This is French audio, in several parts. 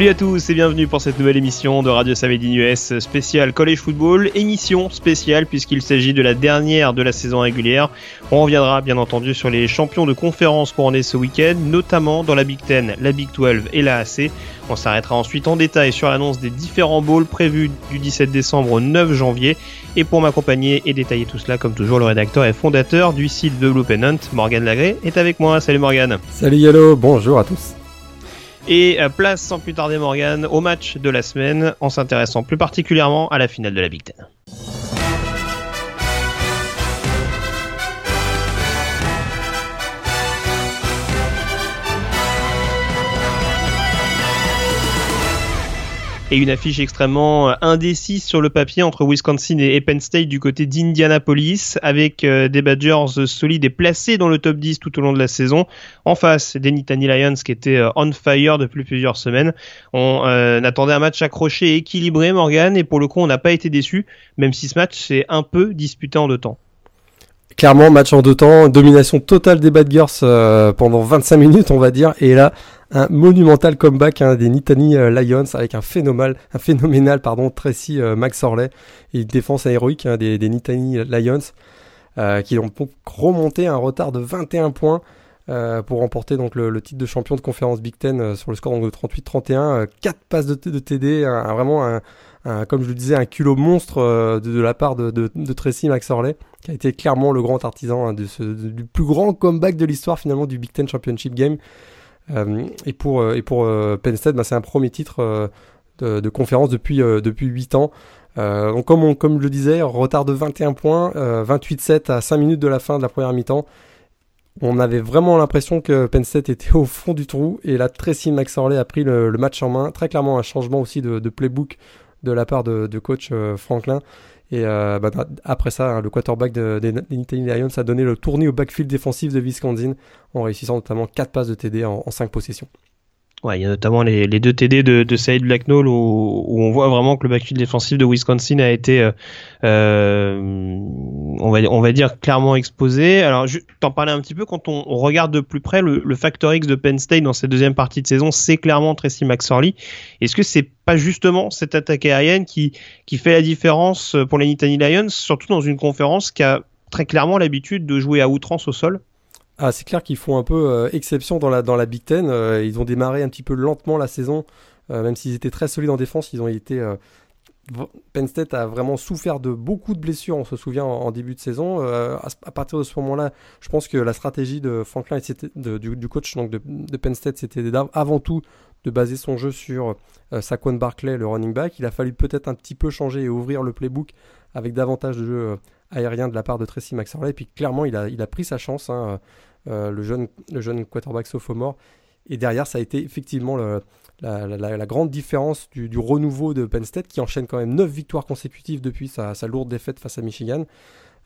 Salut à tous et bienvenue pour cette nouvelle émission de Radio Samedi US spéciale College Football, émission spéciale puisqu'il s'agit de la dernière de la saison régulière. On reviendra bien entendu sur les champions de conférence couronnés ce week-end, notamment dans la Big Ten, la Big 12 et la AC. On s'arrêtera ensuite en détail sur l'annonce des différents bowls prévus du 17 décembre au 9 janvier. Et pour m'accompagner et détailler tout cela, comme toujours, le rédacteur et fondateur du site The Blue Pennant, Morgan Lagré, est avec moi. Salut Morgan. Salut Yellow, bonjour à tous. Et euh, place sans plus tarder Morgan au match de la semaine en s'intéressant plus particulièrement à la finale de la Big Ten. Et une affiche extrêmement euh, indécise sur le papier entre Wisconsin et Penn State du côté d'Indianapolis, avec euh, des Badgers solides et placés dans le top 10 tout au long de la saison. En face, des Nittany Lions qui étaient euh, on fire depuis plusieurs semaines. On attendait un match accroché et équilibré, Morgan, et pour le coup, on n'a pas été déçu, même si ce match s'est un peu disputé en deux temps. Clairement, match en deux temps, domination totale des Badgers pendant 25 minutes, on va dire, et là, un monumental comeback hein, des Nittany euh, Lions avec un phénoménal, un phénoménal pardon, Tracy euh, Max Orley. Et une défense héroïque hein, des, des Nittany Lions euh, qui ont remonté un retard de 21 points pour remporter donc le, titre de champion de conférence Big Ten sur le score de 38-31, 4 passes de TD, vraiment un, comme je le disais, un culot monstre de, la part de, de, Tracy Max Orley, qui a été clairement le grand artisan hein, de du plus grand comeback de l'histoire finalement du Big Ten Championship Game. Euh, et pour, euh, et pour euh, Penn State, bah, c'est un premier titre de, conférence depuis, depuis 8 ans. donc comme, comme je le disais, retard de 21 points, 28-7 à 5 minutes de la fin de la première mi-temps. On avait vraiment l'impression que Penn State était au fond du trou et là Tracy McSorley a pris le, match en main. Très clairement un changement aussi de, playbook de la part de, coach Franklin. Et bah, après ça, hein, le quarterback des de, Lions a donné le tournis au backfield défensif de Wisconsin en réussissant notamment 4 passes de TD en, en 5 possessions. Ouais, il y a notamment les, deux TD de, de Saïd Blacknall où, on voit vraiment que le backfield défensif de Wisconsin a été, euh, euh on, va, on va dire, clairement exposé. Alors, t'en parlais un petit peu, quand on, regarde de plus près, le, le, factor X de Penn State dans cette deuxième partie de saison, c'est clairement Tracy McSorley. Est-ce que c'est pas justement cette attaque aérienne qui, qui fait la différence pour les Nittany Lions, surtout dans une conférence qui a très clairement l'habitude de jouer à outrance au sol? Ah, c'est clair qu'ils font un peu euh, exception dans la, dans la Big Ten. Euh, ils ont démarré un petit peu lentement la saison, euh, même s'ils étaient très solides en défense. Ils ont été. Penn State a vraiment souffert de beaucoup de blessures, on se souvient, en, début de saison. À, partir de ce moment-là, je pense que la stratégie de Franklin, de, du, coach donc de, de Penn State, c'était avant tout de baser son jeu sur Saquon Barclay, le running back. Il a fallu peut-être un petit peu changer et ouvrir le playbook avec davantage de jeu aérien de la part de Tracy McSorley. Et puis clairement, il a, il a pris sa chance. Hein. Euh, le, jeune, le jeune quarterback sophomore. Et derrière, ça a été effectivement la, grande différence du, renouveau de Penn State qui enchaîne quand même 9 victoires consécutives depuis sa, lourde défaite face à Michigan.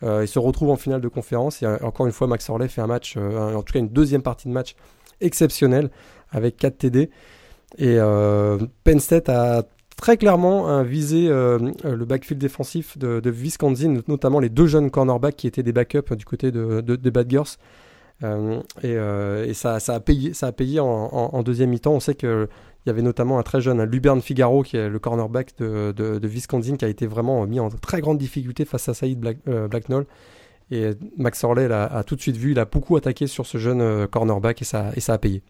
Euh, il se retrouve en finale de conférence et euh, encore une fois, Max Orley fait un match, en tout cas une deuxième partie de match exceptionnelle avec 4 TD. Et Penn State a très clairement visé le backfield défensif de, de, Wisconsin, notamment les deux jeunes cornerbacks qui étaient des backups du côté de, de, de Badgers. Euh, euh, et, ça, a payé, ça a payé en, deuxième mi-temps. On sait qu'il y avait notamment un très jeune, Lubern Figaro, qui est le cornerback de, de, Wisconsin, qui a été vraiment mis en très grande difficulté face à Saïd Black, euh. Et Max Orley a, tout de suite vu, il a beaucoup attaqué sur ce jeune cornerback et ça, a payé.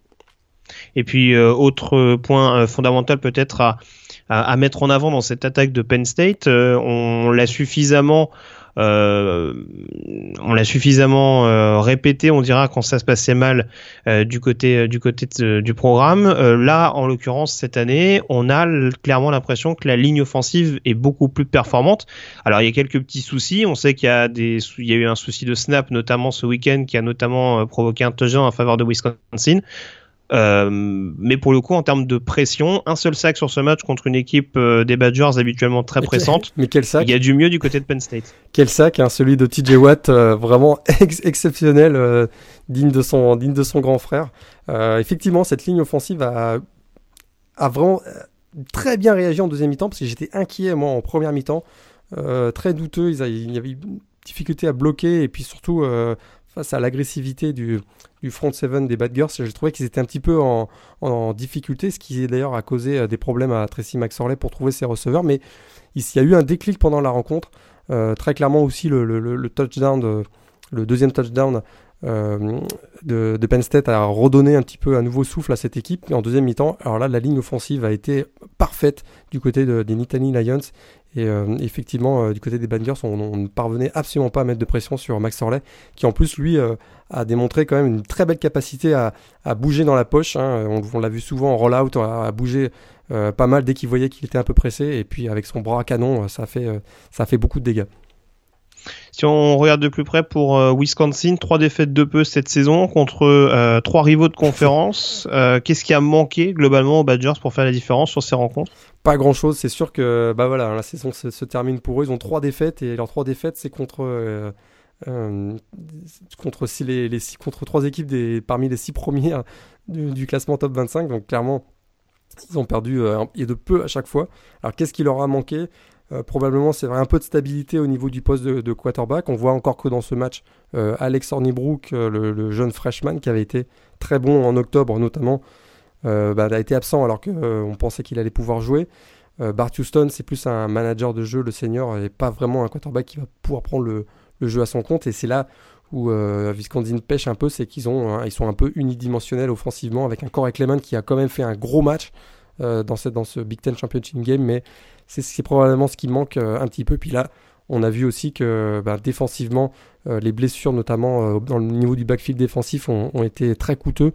Et puis, autre point fondamental peut-être à, mettre en avant dans cette attaque de Penn State, on l'a suffisamment euh, on l'a suffisamment euh, répété, on dira quand ça se passait mal euh, du côté du côté du programme. là, en l'occurrence cette année, on a clairement l'impression que la ligne offensive est beaucoup plus performante. Alors il y a quelques petits soucis. On sait qu'il y a des, il y a eu un souci de snap notamment ce week-end qui a notamment provoqué un touchdown en faveur de Wisconsin. Euh, mais pour le coup, en termes de pression, un seul sac sur ce match contre une équipe euh, des Badgers habituellement très pressante. Mais quel sac Il y a du mieux du côté de Penn State. Quel sac, hein, celui de TJ Watt, euh, vraiment exceptionnel, digne de son digne de son grand frère. effectivement, cette ligne offensive a, a vraiment très bien réagi en deuxième mi-temps parce que j'étais inquiet moi en première mi-temps, très douteux. il y avait une difficulté à bloquer et puis surtout face à l'agressivité du, du front seven des Bad Girls, j'ai trouvé qu'ils étaient un petit peu en, difficulté, ce qui d'ailleurs a causé des problèmes à Tracy McSorley pour trouver ses receveurs. Mais il y a eu un déclic pendant la rencontre. très clairement aussi le, touchdown, de, le deuxième touchdown euh, de, de, Penn State a redonné un petit peu un nouveau souffle à cette équipe. En deuxième mi-temps, alors là, la ligne offensive a été parfaite du côté des Nittany Lions. Et euh, effectivement, euh, du côté des Bangers, on, ne parvenait absolument pas à mettre de pression sur Max Orley, qui en plus, lui, a démontré quand même une très belle capacité à, à bouger dans la poche. Hein. On, l'a vu souvent en roll-out, à, bouger pas mal dès qu'il voyait qu'il était un peu pressé. Et puis avec son bras à canon, ça fait, ça fait beaucoup de dégâts. Si on regarde de plus près pour euh, Wisconsin, trois défaites de peu cette saison contre euh, trois rivaux de conférence. Euh, qu'est-ce qui a manqué globalement aux Badgers pour faire la différence sur ces rencontres? Pas grand-chose. C'est sûr que bah voilà, la saison se, termine pour eux. Ils ont trois défaites et leurs trois défaites c'est contre contre trois équipes parmi les six premières du, classement top 25. Donc clairement, ils ont perdu et de peu à chaque fois. Alors qu'est-ce qui leur a manqué? Euh, probablement, c'est un peu de stabilité au niveau du poste de, quarterback. On voit encore que dans ce match, euh, Alex Hornibrook, euh, le, jeune freshman qui avait été très bon en octobre notamment, bah, a été absent alors qu'on pensait qu'il allait pouvoir jouer. Bart Houston, c'est plus un manager de jeu, le senior, et pas vraiment un quarterback qui va pouvoir prendre le, jeu à son compte. Et c'est là où Viscondine pêche un peu, c'est qu'ils ont, ils sont un peu unidimensionnels offensivement avec un Corey Clement qui a quand même fait un gros match dans, dans ce Big Ten Championship Game, mais c'est probablement ce qui manque euh, un petit peu. Puis là, on a vu aussi que bah, défensivement, euh, les blessures, notamment euh, dans le niveau du backfield défensif, ont, été très coûteux.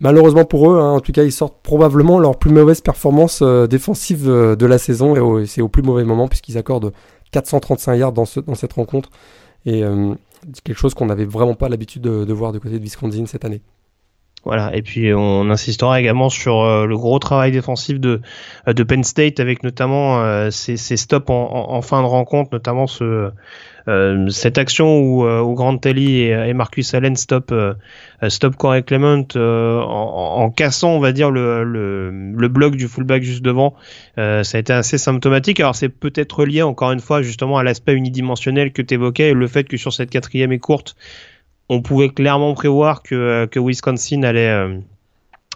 Malheureusement pour eux, hein, en tout cas, ils sortent probablement leur plus mauvaise performance défensive de la saison et c'est au plus mauvais moment puisqu'ils accordent 435 yards dans, ce, dans cette rencontre. Et c'est quelque chose qu'on n'avait vraiment pas l'habitude de, de, voir du côté de Wisconsin cette année. Voilà, et puis on insistera également sur euh, le gros travail défensif de, euh, de Penn State avec notamment euh, ces, stops en, fin de rencontre, notamment ce, cette action où, où Grant Telly et, Marcus Allen stop, stop Corey Clement en, cassant, on va dire, le, le, le bloc du fullback juste devant. ça a été assez symptomatique. Alors c'est peut-être lié encore une fois justement à l'aspect unidimensionnel que tu évoquais et le fait que sur cette quatrième et courte, on pouvait clairement prévoir que, euh, Wisconsin allait, euh,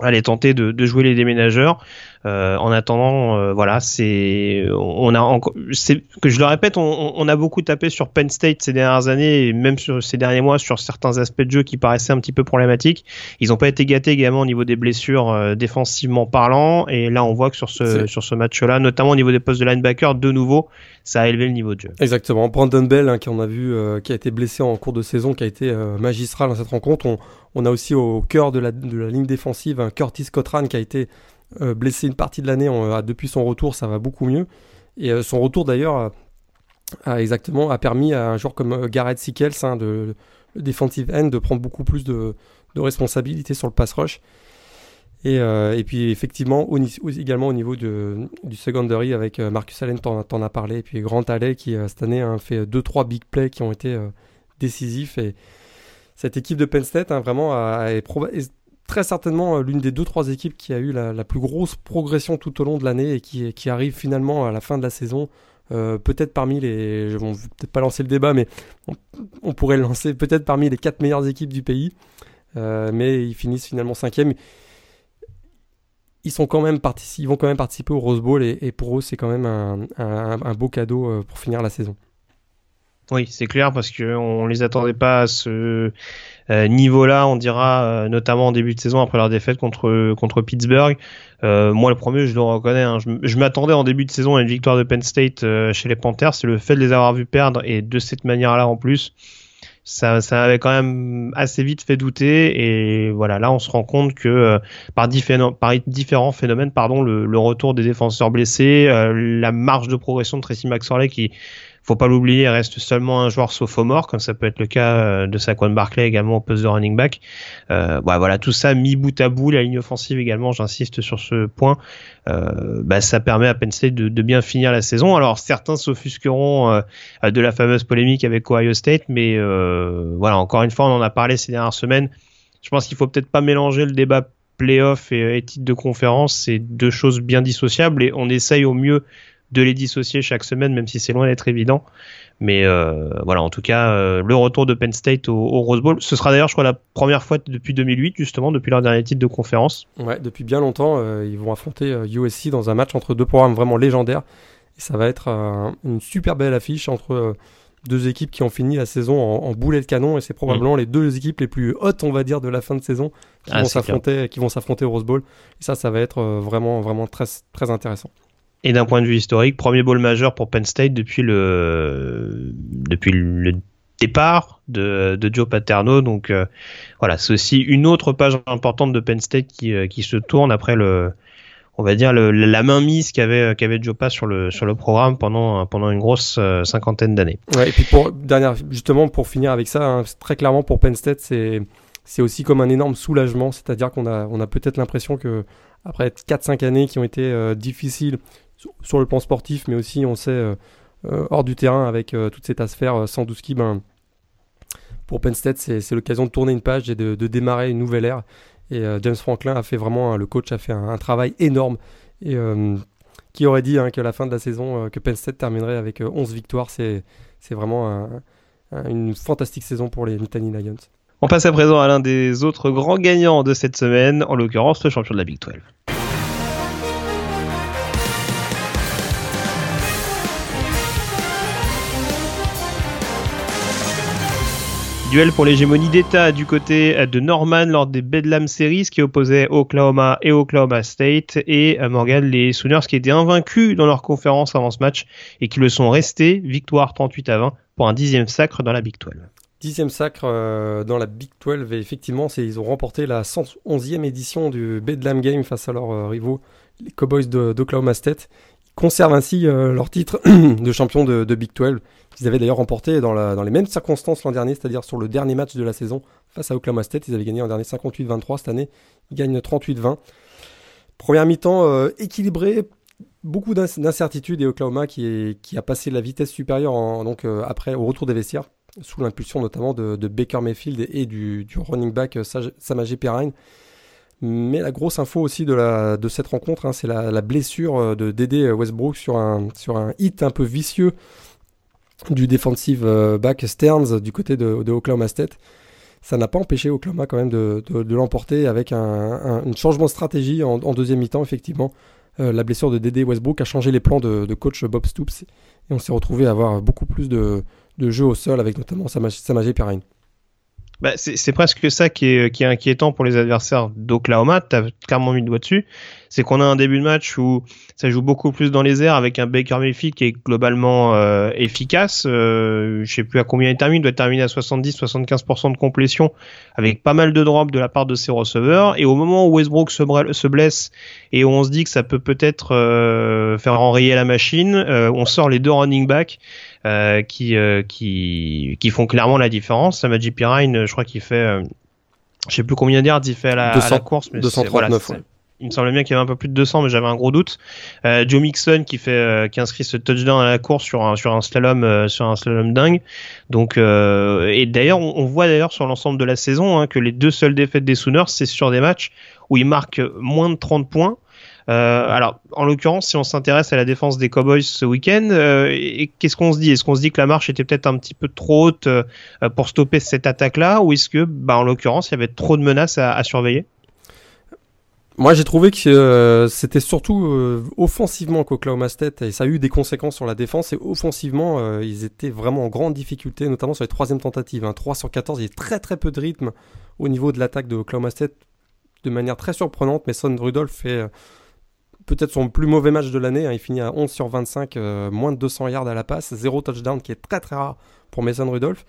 allait tenter de, de jouer les déménageurs. Euh, en attendant, euh, voilà, c'est, on a encore, c'est que je le répète, on, on, a beaucoup tapé sur Penn State ces dernières années et même sur ces derniers mois sur certains aspects de jeu qui paraissaient un petit peu problématiques. Ils n'ont pas été gâtés également au niveau des blessures euh, défensivement parlant et là on voit que sur ce sur ce match-là, notamment au niveau des postes de linebacker, de nouveau, ça a élevé le niveau de jeu. Exactement. Brandon Bell, hein, qui on a vu, qui a été blessé en cours de saison, qui a été magistral dans cette rencontre. On, on, a aussi au cœur de la, de la ligne défensive un Curtis Cotran qui a été euh, blessé une partie de l'année, depuis son retour, ça va beaucoup mieux. Et euh, son retour d'ailleurs a, exactement a permis à un joueur comme euh, Garrett Sickles, hein, de, le defensive end, de prendre beaucoup plus de, de responsabilités sur le pass rush. Et, et, puis effectivement, également au niveau de, du secondary avec Marcus Allen, t'en, en as parlé, et puis Grant Alley qui cette année a fait 2-3 big plays qui ont été décisifs. Et cette équipe de Penn State hein, vraiment a, est, très certainement euh, l'une des deux trois équipes qui a eu la, plus grosse progression tout au long de l'année et qui, arrive finalement à la fin de la saison. Euh, peut-être parmi les, je vais peut-être pas lancer le débat, mais on, pourrait le lancer peut-être parmi les quatre meilleures équipes du pays. Euh, mais ils finissent finalement cinquième. Ils sont quand même ils vont quand même participer au Rose Bowl et, pour eux c'est quand même un, un, beau cadeau pour finir la saison. Oui, c'est clair parce qu'on les attendait pas à ce niveau-là, on dira, euh, notamment en début de saison après leur défaite contre contre Pittsburgh. Euh, moi, le premier, je le reconnais. Hein, je, m'attendais en début de saison à une victoire de Penn State chez les Panthers. C'est le fait de les avoir vus perdre et de cette manière-là en plus. Ça, ça avait quand même assez vite fait douter et voilà là on se rend compte que par, différents, par différents phénomènes pardon le, le, retour des défenseurs blessés la marge de progression de Tracy McSorley qui faut pas l'oublier, reste seulement un joueur sophomore, comme ça peut être le cas euh, de Saquon Barclay également au poste de running back. Euh, bah, voilà, tout ça mis bout à bout, la ligne offensive également, j'insiste sur ce point, euh, bah, ça permet à Penn State de, de, bien finir la saison. Alors certains s'offusqueront euh, de la fameuse polémique avec Ohio State, mais euh, voilà, encore une fois, on en a parlé ces dernières semaines. Je pense qu'il faut peut-être pas mélanger le débat playoff et titre de conférence, c'est deux choses bien dissociables et on essaye au mieux de les dissocier chaque semaine, même si c'est loin d'être évident. Mais euh, voilà, en tout cas, euh, le retour de Penn State au, Rose Bowl, ce sera d'ailleurs, je crois, la première fois depuis 2008, justement, depuis leur dernier titre de conférence. Ouais, depuis bien longtemps, ils vont affronter USC dans un match entre deux programmes vraiment légendaires. Et ça va être une super belle affiche entre deux équipes qui ont fini la saison en, boulet de canon et c'est probablement mm. les deux équipes les plus hautes, on va dire, de la fin de saison qui ah, vont s'affronter, qui vont s'affronter au Rose Bowl. Et ça, ça va être euh, vraiment, vraiment très, très intéressant. Et d'un point de vue historique, premier bowl majeur pour Penn State depuis le, depuis le départ de, Joe Paterno. Donc euh, voilà, c'est aussi une autre page importante de Penn State qui, euh, qui se tourne après le, on va dire la main mise qu'avait qu'avait Jopa sur le sur le programme pendant pendant une grosse euh, cinquantaine d'années. Ouais, et puis pour dernière justement pour finir avec ça, hein, très clairement pour Penn State, c'est c'est aussi comme un énorme soulagement, c'est-à-dire qu'on a on a peut-être l'impression que après 4-5 années qui ont été euh, difficiles sur le plan sportif, mais aussi on sait euh, hors du terrain avec toute cette affaire sans Douski, ben pour Penn State, c'est l'occasion de tourner une page et de, démarrer une nouvelle ère. Et euh, James Franklin a fait vraiment, le coach a fait un, travail énorme. Et euh, qui aurait dit hein, qu'à la fin de la saison, euh, que Penn State terminerait avec 11 victoires, c'est vraiment une fantastique saison pour les Nittany Lions. On passe à présent à l'un des autres grands gagnants de cette semaine, en l'occurrence le champion de la Big 12. Duel pour l'hégémonie d'État du côté de Norman lors des Bedlam Series qui opposaient Oklahoma et Oklahoma State et euh, Morgan les Sooners qui étaient invaincus dans leur conférence avant ce match et qui le sont restés, victoire 38 à 20 pour un dixième sacre dans la Big 12. Dixième sacre euh, dans la Big 12 et effectivement ils ont remporté la 111e édition du Bedlam Game face à leurs euh, rivaux les Cowboys d'Oklahoma State. Conservent ainsi leur titre de champion de, Big 12 qu'ils avaient d'ailleurs remporté dans, les mêmes circonstances l'an dernier, c'est-à-dire sur le dernier match de la saison face à Oklahoma State. Ils avaient gagné en dernier 58-23. Cette année, ils gagnent 38-20. Première mi-temps euh, équilibrée, beaucoup d'incertitudes et Oklahoma qui, a passé la vitesse supérieure donc, euh, après au retour des vestiaires, sous l'impulsion notamment de, Baker Mayfield et, du, running back euh, Samajé Perrine. Mais la grosse info aussi de, de cette rencontre, hein, c'est la, blessure de Dédé Westbrook sur un, sur un hit un peu vicieux du defensive euh, back Stearns du côté de, Oklahoma State. Ça n'a pas empêché Oklahoma quand même de, l'emporter avec un, changement de stratégie en, deuxième mi-temps, effectivement. Euh, la blessure de Dédé Westbrook a changé les plans de, coach Bob Stoops et on s'est retrouvé à avoir beaucoup plus de, jeux au sol avec notamment Samajé Perrine. Bah, c'est presque ça qui est, qui est inquiétant pour les adversaires d'Oklahoma. Tu as clairement mis le doigt dessus. C'est qu'on a un début de match où ça joue beaucoup plus dans les airs avec un Baker Mayfield qui est globalement euh, efficace. Euh, je sais plus à combien il termine. Il doit terminer à 70-75% de complétion avec pas mal de drops de la part de ses receveurs. Et au moment où Westbrook se, se blesse et où on se dit que ça peut peut-être euh, faire enrayer la machine, euh, on sort les deux running backs. Euh, qui, euh, qui, qui font clairement la différence. Samaji Pirine, je crois qu'il fait, euh, je sais plus combien d'yards il fait à la, à la course, mais 239. Il me semblait bien qu'il y avait un peu plus de 200, mais j'avais un gros doute. Euh, Joe Mixon qui fait, qui inscrit ce touchdown à la course sur un sur un slalom, sur un slalom dingue. Donc, et d'ailleurs, on, voit d'ailleurs sur l'ensemble de la saison hein, que les deux seules défaites des Sooners, c'est sur des matchs où ils marquent moins de 30 points euh, alors, en l'occurrence, si on s'intéresse à la défense des Cowboys ce week-end, euh, qu'est-ce qu'on se dit? Est-ce qu'on se dit que la marche était peut-être un petit peu trop haute euh, pour stopper cette attaque-là, ou est-ce que, bah, en l'occurrence, il y avait trop de menaces à, surveiller? Moi, j'ai trouvé que c'était surtout offensivement qu'Oklahoma State, et ça a eu des conséquences sur la défense, et offensivement, ils étaient vraiment en grande difficulté, notamment sur les troisième tentatives. Hein. 3 sur 14, il y a très très peu de rythme au niveau de l'attaque de Oklahoma de manière très surprenante, mais Son Rudolph fait peut-être son plus mauvais match de l'année. Hein. Il finit à 11 sur 25, euh, moins de 200 yards à la passe, zéro touchdown, qui est très très rare pour Mason Rudolph.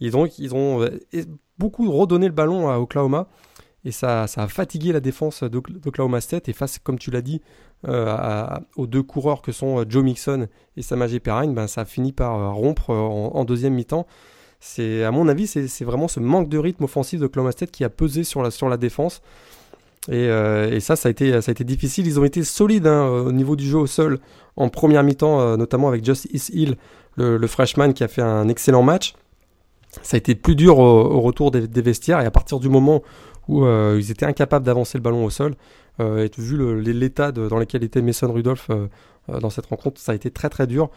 Ils ont, ils ont euh, beaucoup redonné le ballon à Oklahoma et ça, ça a fatigué la défense d'Oklahoma State. Et face, comme tu l'as dit, euh, aux deux coureurs que sont Joe Mixon et Samajé Perrine, ben, ça a fini par rompre en, deuxième mi-temps. C'est, à mon avis, c'est vraiment ce manque de rythme offensif d'Oklahoma State qui a pesé sur la, sur la défense. Euh, et, ça, ça a, été, difficile. Ils ont été solides hein, au niveau du jeu au sol en première mi-temps, euh, notamment avec Justice Hill, le, freshman qui a fait un excellent match. Ça a été plus dur au, retour des, vestiaires et à partir du moment où ils étaient incapables d'avancer le ballon au sol. vu l'état dans lequel était Mason Rudolph dans cette rencontre, ça a été très très dur.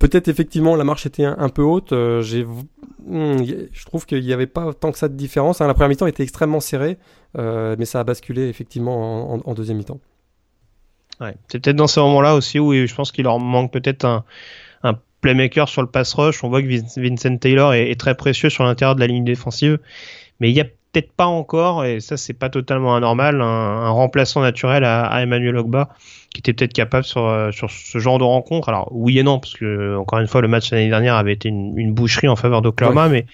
Peut-être effectivement la marche était un, peu haute. Hmm, je trouve qu'il n'y avait pas tant que ça de différence. Hein, la première mi-temps était extrêmement serrée, mais ça a basculé effectivement en deuxième mi-temps. C'est peut-être dans ce moment-là aussi où je pense qu'il leur manque peut-être un, playmaker sur le pass rush. On voit que Vincent Taylor est, très précieux sur l'intérieur de la ligne défensive, mais il n'y a peut-être pas encore, et ça c'est pas totalement anormal, un, remplaçant naturel à, Emmanuel Ogba qui était peut-être capable sur, euh, sur ce genre de rencontre. Alors oui et non, parce que encore une fois le match l'année dernière avait été une, boucherie en faveur d'Oklahoma, mais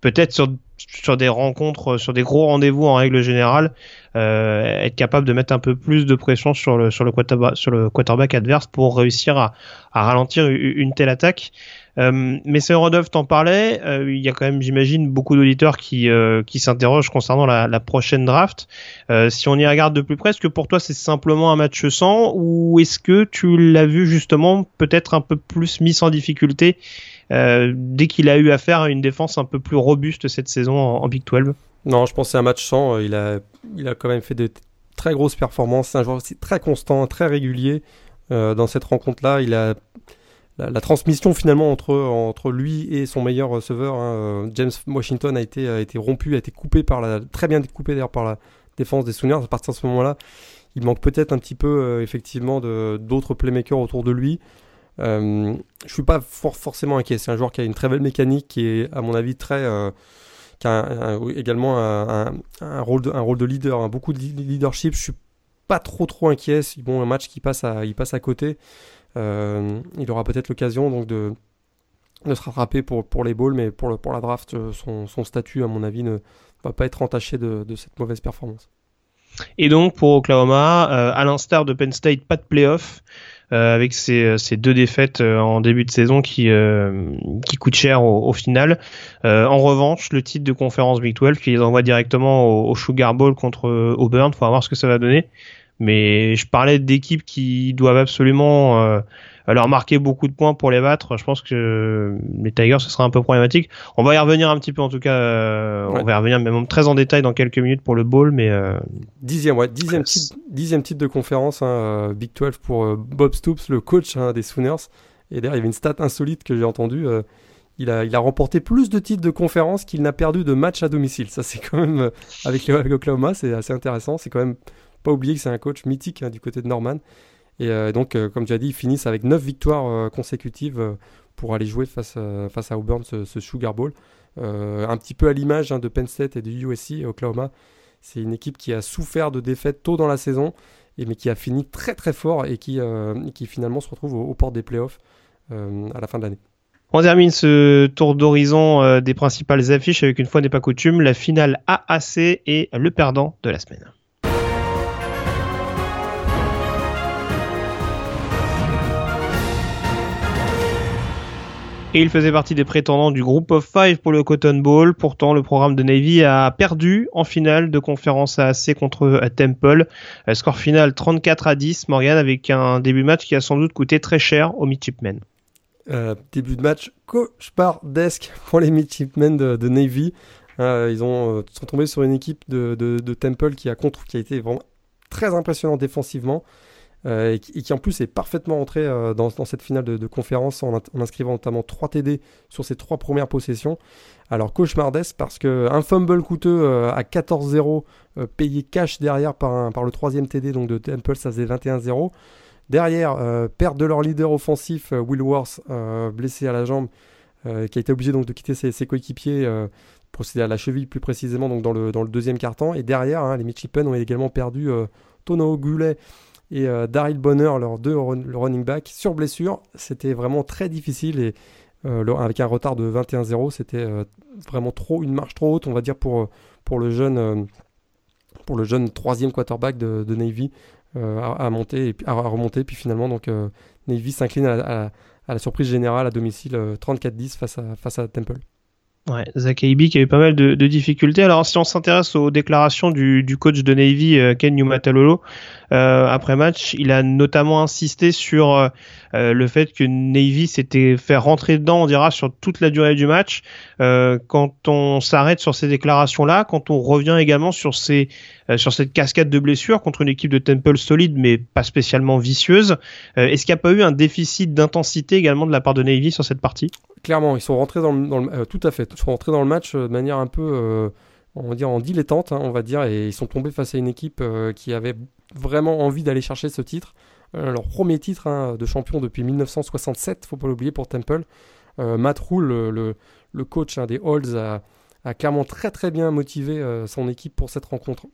peut-être sur, sur des rencontres, sur des gros rendez-vous en règle générale, euh, être capable de mettre un peu plus de pression sur le, sur le, quarterback, adverse pour réussir à, à ralentir une telle attaque. Euh, mais c'est Rodolphe t'en parlait, euh, il y a quand même, j'imagine, beaucoup d'auditeurs qui, euh, qui s'interrogent concernant la, la, prochaine draft. Euh, si on y regarde de plus près, est-ce que pour toi c'est simplement un match sans ou est-ce que tu l'as vu justement peut-être un peu plus mis en difficulté dès qu'il a eu affaire à une défense un peu plus robuste cette saison en, Big 12 Non, je pense c'est un match sans. Euh, il a, il a quand même fait de très grosses performances. C'est un joueur aussi très constant, très régulier. Euh, dans cette rencontre-là, il a la, transmission finalement entre, entre lui et son meilleur receveur, hein, James Washington, a été, a été rompu, a été coupé par la, très bien coupé d'ailleurs par la défense des Sooners. À partir de ce moment-là, il manque peut-être un petit peu effectivement d'autres playmakers autour de lui. Euh, je suis pas forcément inquiet. C'est un joueur qui a une très belle mécanique, qui est, à mon avis, très. Euh, qui a également un, rôle de, leader, hein. beaucoup de leadership. Je suis pas trop trop inquiet. Bon, un match qui passe à, il passe à côté. Euh, il aura peut-être l'occasion donc de, se rattraper pour, les balls, mais pour, la draft, euh, son, statut, à mon avis, ne va pas être entaché de, de cette mauvaise performance. Et donc pour Oklahoma, à l'instar de Penn State, pas de playoff. Euh, avec ces, euh, ces, deux défaites euh, en début de saison qui, qui coûtent cher au, final. en revanche, le titre de conférence Big 12 qui les envoie directement au, Sugar Bowl contre Auburn, faut voir ce que ça va donner. Mais je parlais d'équipes qui doivent absolument leur marquer beaucoup de points pour les battre, je pense que les Tigers ce sera un peu problématique. On va y revenir un petit peu en tout cas, euh, on va y revenir même très en détail dans quelques minutes pour le bowl, mais euh, dixième, ouais, dixième titre, dixième titre de conférence, hein, euh, Big 12 pour Bob Stoops, le coach hein, des Sooners. Et d'ailleurs, il y avait une stat insolite que j'ai entendue. il a, il a remporté plus de titres de conférence qu'il n'a perdu de matchs à domicile. Ça, c'est quand même, avec Oklahoma, c'est assez intéressant. C'est quand même pas oublier que c'est un coach mythique hein, du côté de Norman. Et euh, donc, euh, comme tu as dit, ils finissent avec 9 victoires euh, consécutives pour aller jouer face, à Auburn ce, Sugar Bowl. un petit peu à l'image hein, de Penn State et de USC Oklahoma. C'est une équipe qui a souffert de défaites tôt dans la saison, et, mais qui a fini très très fort et qui, finalement se retrouve aux, portes des playoffs à la fin de l'année. On termine ce tour d'horizon des principales affiches avec une fois n'est pas coutume, la finale AAC et le perdant de la semaine. Et il faisait partie des prétendants du groupe of five pour le Cotton Bowl. Pourtant, le programme de Navy a perdu en finale de conférence AAC contre euh, Temple. Euh, score final 34 à 10, Morgan, avec un début de match qui a sans doute coûté très cher aux Midshipmen. Euh, début de match cauchemardesque pour les Midshipmen de, Navy. ils ont, sont tombés sur une équipe de, Temple qui a, contre, qui a été vraiment très impressionnant défensivement. Euh, et, qui, en plus est parfaitement entré euh, dans, cette finale de, conférence en, inscrivant notamment 3 TD sur ses 3 premières possessions. Alors cauchemardesque parce qu'un fumble coûteux euh, à 14-0 payé cash derrière par, le troisième TD donc de Temple, ça faisait 21-0. Derrière, perte de leur leader offensif, Will Worth, blessé à la jambe, qui a été obligé donc de quitter ses, coéquipiers, procéder à la cheville plus précisément donc dans le, deuxième quart-temps. Et derrière, hein, les Midshipmen ont également perdu Tono Goulet et euh, Daryl Bonner, leurs deux running back, sur blessure. C'était vraiment très difficile et euh, avec un retard de 21-0, c'était euh, vraiment trop une marche trop haute, on va dire pour pour le jeune pour le jeune troisième quarterback de, Navy à, monter et à remonter. Puis finalement, donc Navy s'incline à, la surprise générale à domicile 34-10 face à face à Temple. Ouais, Zach qui a eu pas mal de, difficultés. Alors si on s'intéresse aux déclarations du, du, coach de Navy, Ken Numatalolo, euh, après match, il a notamment insisté sur euh, euh, le fait que Navy s'était fait rentrer dedans, on dira, sur toute la durée du match. Euh, quand on s'arrête sur ces déclarations-là, quand on revient également sur ces sur cette cascade de blessures contre une équipe de Temple solide mais pas spécialement vicieuse, est-ce qu'il n'y a pas eu un déficit d'intensité également de la part de Navy sur cette partie? Clairement, ils sont rentrés dans le, dans le tout à fait, ils sont rentrés dans le match de manière un peu on va dire en dilettante, hein, on va dire, et ils sont tombés face à une équipe qui avait vraiment envie d'aller chercher ce titre. Euh, leur premier titre hein, de champion depuis 1967, faut pas l'oublier pour Temple. Euh, Matt Rule, le, coach hein, des Halls, a, clairement très très bien motivé euh, son équipe pour cette rencontre,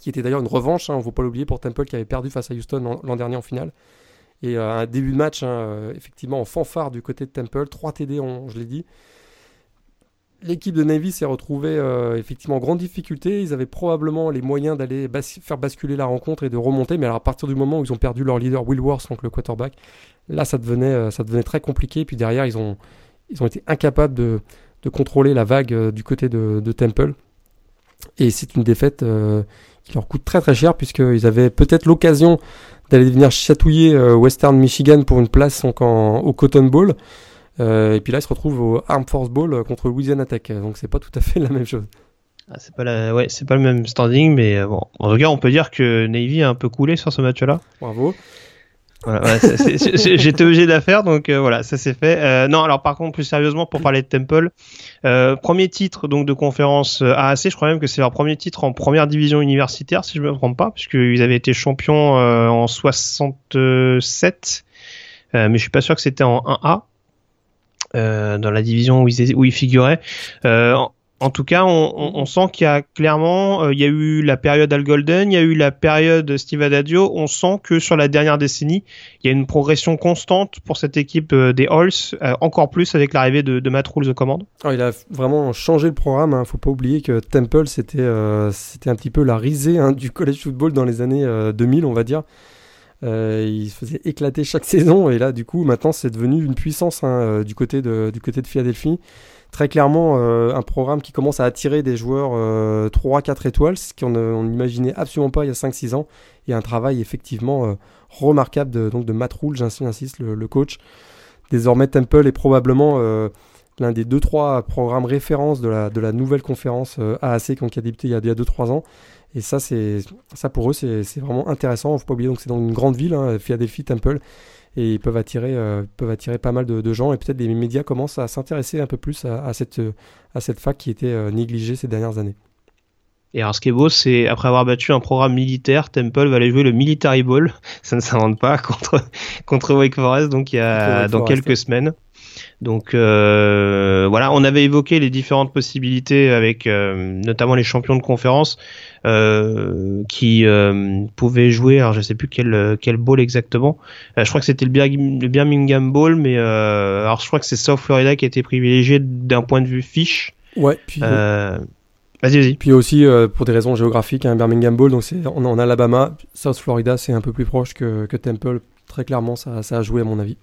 qui était d'ailleurs une revanche, hein, ne faut pas l'oublier pour Temple qui avait perdu face à Houston l'an dernier en finale. Et un début de match, effectivement, en fanfare du côté de Temple, 3 TD, je l'ai dit l'équipe de Navy s'est retrouvée euh, effectivement en grande difficulté. Ils avaient probablement les moyens d'aller faire basculer la rencontre et de remonter. Mais alors à partir du moment où ils ont perdu leur leader Will Worth, donc le quarterback, là ça devenait, euh, ça devenait très compliqué. Puis derrière, ils ont, ils ont été incapables de, de contrôler la vague euh, du côté de, Temple. Et c'est une défaite qui leur coûte très très cher puisqu'ils avaient peut-être l'occasion d'aller venir chatouiller Western Michigan pour une place au Cotton Bowl. Euh, et puis là, il se retrouve au Armed Force Bowl euh, contre Louisiana Tech. Donc c'est pas tout à fait la même chose. Ah, c'est pas la... ouais, c'est pas le même standing, mais euh, bon. En tout cas, on peut dire que Navy a un peu coulé sur ce match-là. Bravo. Voilà, J'étais obligé de la faire, donc voilà, ça s'est fait. Euh, non, alors par contre, plus sérieusement, pour parler de Temple, euh, premier titre donc de conférence AAC, je crois même que c'est leur premier titre en première division universitaire, si je me trompe pas, puisqu'ils avaient été champions en 67, mais je suis pas sûr que c'était en 1A. Euh, dans la division où il, où il figurait. Euh, en, tout cas, on, sent qu'il y a clairement, euh, il y a eu la période Al Golden, il y a eu la période Steve Adadio. On sent que sur la dernière décennie, il y a une progression constante pour cette équipe des Halls, encore plus avec l'arrivée de, de, Matt Rules aux commandes. il a vraiment changé le programme. Hein. Faut pas oublier que Temple, c'était c'était un petit peu la risée hein, du college football dans les années 2000, on va dire. Euh, il se faisait éclater chaque saison et là du coup maintenant c'est devenu une puissance hein, euh, du côté de du côté de Philadelphie. Très clairement euh, un programme qui commence à attirer des joueurs 3-4 étoiles, ce qu'on n'imaginait absolument pas il y a 5-6 ans. A un travail effectivement remarquable de, donc de Matt Rule, j'insiste, le, le, coach. Désormais Temple est probablement l'un des 2-3 programmes références de la, de la nouvelle conférence AAC qui a débuté il y a 2-3 ans. Et ça, c'est ça pour eux, c'est vraiment intéressant. Faut pas oublier, donc c'est dans une grande ville, hein, Philadelphie, Temple, et ils peuvent attirer, euh, peuvent attirer pas mal de, gens. Et peut-être des médias commencent à s'intéresser un peu plus à, cette, à cette fac qui était euh, négligée ces dernières années. Et alors, ce qui est beau, c'est après avoir battu un programme militaire, Temple va aller jouer le Military Ball. Ça ne s'invente pas contre contre Wake Forest, donc il y a dans quelques semaines. Donc euh, voilà, on avait évoqué les différentes possibilités avec euh, notamment les champions de conférence qui euh, pouvaient jouer. Alors je sais plus quel quel bowl exactement. je crois que c'était le, Birmingham Bowl, mais alors je crois que c'est South Florida qui a été privilégié d'un point de vue fiche. Ouais. Puis, Vas-y, vas-y. Puis aussi, pour des raisons géographiques, un Birmingham Bowl, donc c'est en, en, Alabama. South Florida, c'est un peu plus proche que, que Temple. Très clairement, ça, ça a joué à mon avis.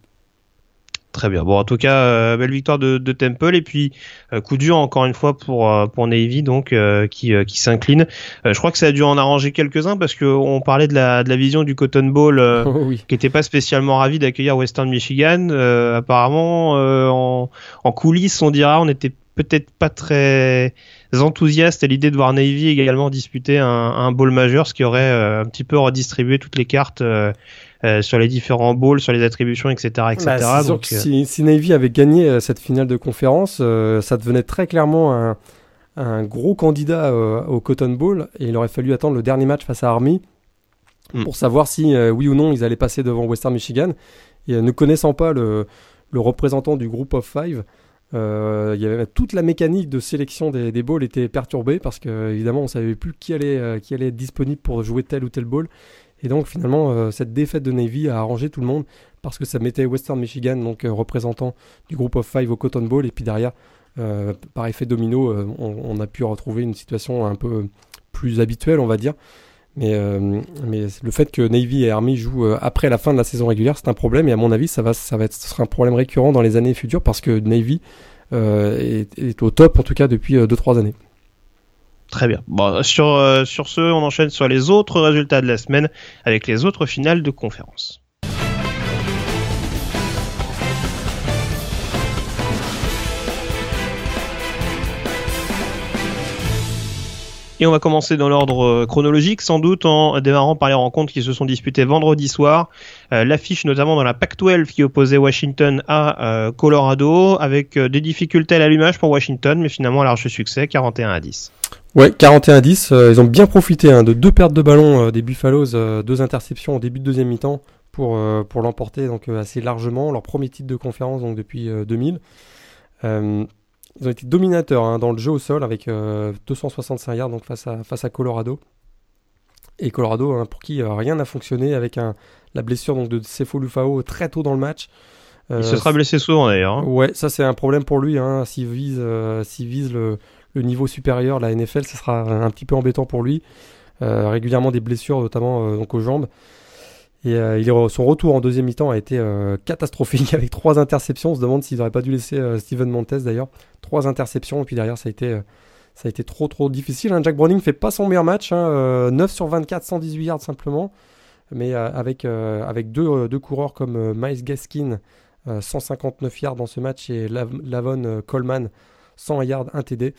Très bien. Bon, en tout cas, euh, belle victoire de, de, Temple et puis euh, coup dur encore une fois pour euh, pour Navy donc qui qui s'incline. je crois que ça a dû en arranger quelques-uns parce que on parlait de la de la vision du Cotton Bowl oh qui était pas spécialement ravi d'accueillir Western Michigan. apparemment, en, en coulisses, on dira, on était peut-être pas très enthousiastes à l'idée de voir Navy également disputer un, un bowl majeur, ce qui aurait un petit peu redistribué toutes les cartes euh, sur les différents bowls, sur les attributions, etc. etc. Bah, donc, euh, si, si, Navy avait gagné euh, cette finale de conférence, ça devenait très clairement un, un gros candidat au Cotton Bowl et il aurait fallu attendre le dernier match face à Army mm. pour savoir si oui ou non ils allaient passer devant Western Michigan. Et ne connaissant pas le, le représentant du groupe of five, euh, il y avait toute la mécanique de sélection des, des balls était perturbée parce que évidemment on savait plus qui allait, qui allait être disponible pour jouer tel ou tel ball et donc finalement, euh, cette défaite de Navy a arrangé tout le monde parce que ça mettait Western Michigan, donc euh, représentant du groupe of five au Cotton Bowl, et puis derrière, euh, par effet domino, on, a pu retrouver une situation un peu plus habituelle, on va dire. Mais, mais le fait que Navy et Army jouent après la fin de la saison régulière, c'est un problème, et à mon avis, ça va, être, sera un problème récurrent dans les années futures parce que Navy est, est, au top en tout cas depuis 2-3 années. Très bien. Bon, sur, sur ce, on enchaîne sur les autres résultats de la semaine avec les autres finales de conférence. Et on va commencer dans l'ordre euh, chronologique, sans doute en démarrant par les rencontres qui se sont disputées vendredi soir. Euh, l'affiche notamment dans la Pac-12 qui opposait Washington à euh, Colorado, avec des difficultés à l'allumage pour Washington, mais finalement un large succès, 41 à 10. Ouais, 41 à 10. ils ont bien profité hein, de deux pertes de ballon des Buffaloes, deux interceptions au début de deuxième mi-temps pour, pour l'emporter donc assez largement. Leur premier titre de conférence donc depuis 2000. Ils ont été dominateurs hein, dans le jeu au sol avec 265 euh, yards donc face, à, face à Colorado. Et Colorado, hein, pour qui euh, rien n'a fonctionné avec un, la blessure donc, de Cefo Lufao très tôt dans le match. Il se sera blessé souvent d'ailleurs. Ouais, ça c'est un problème pour lui. S'il vise, euh, vise le, le, niveau supérieur, la NFL, ce sera un petit peu embêtant pour lui. régulièrement des blessures, notamment donc aux jambes. Et euh, son retour en deuxième mi-temps a été euh, catastrophique avec trois interceptions. On se demande s'ils n'auraient pas dû laisser euh, Steven Montes d'ailleurs. Trois interceptions et puis derrière ça a été, ça a été trop trop difficile. Hein. Jack Browning fait pas son meilleur match. 9 hein, sur 24, 118 yards simplement. Mais avec, avec deux, deux, coureurs comme Miles Gaskin, 159 yards dans ce match et Lavon Coleman, 100 yards, 1 TD,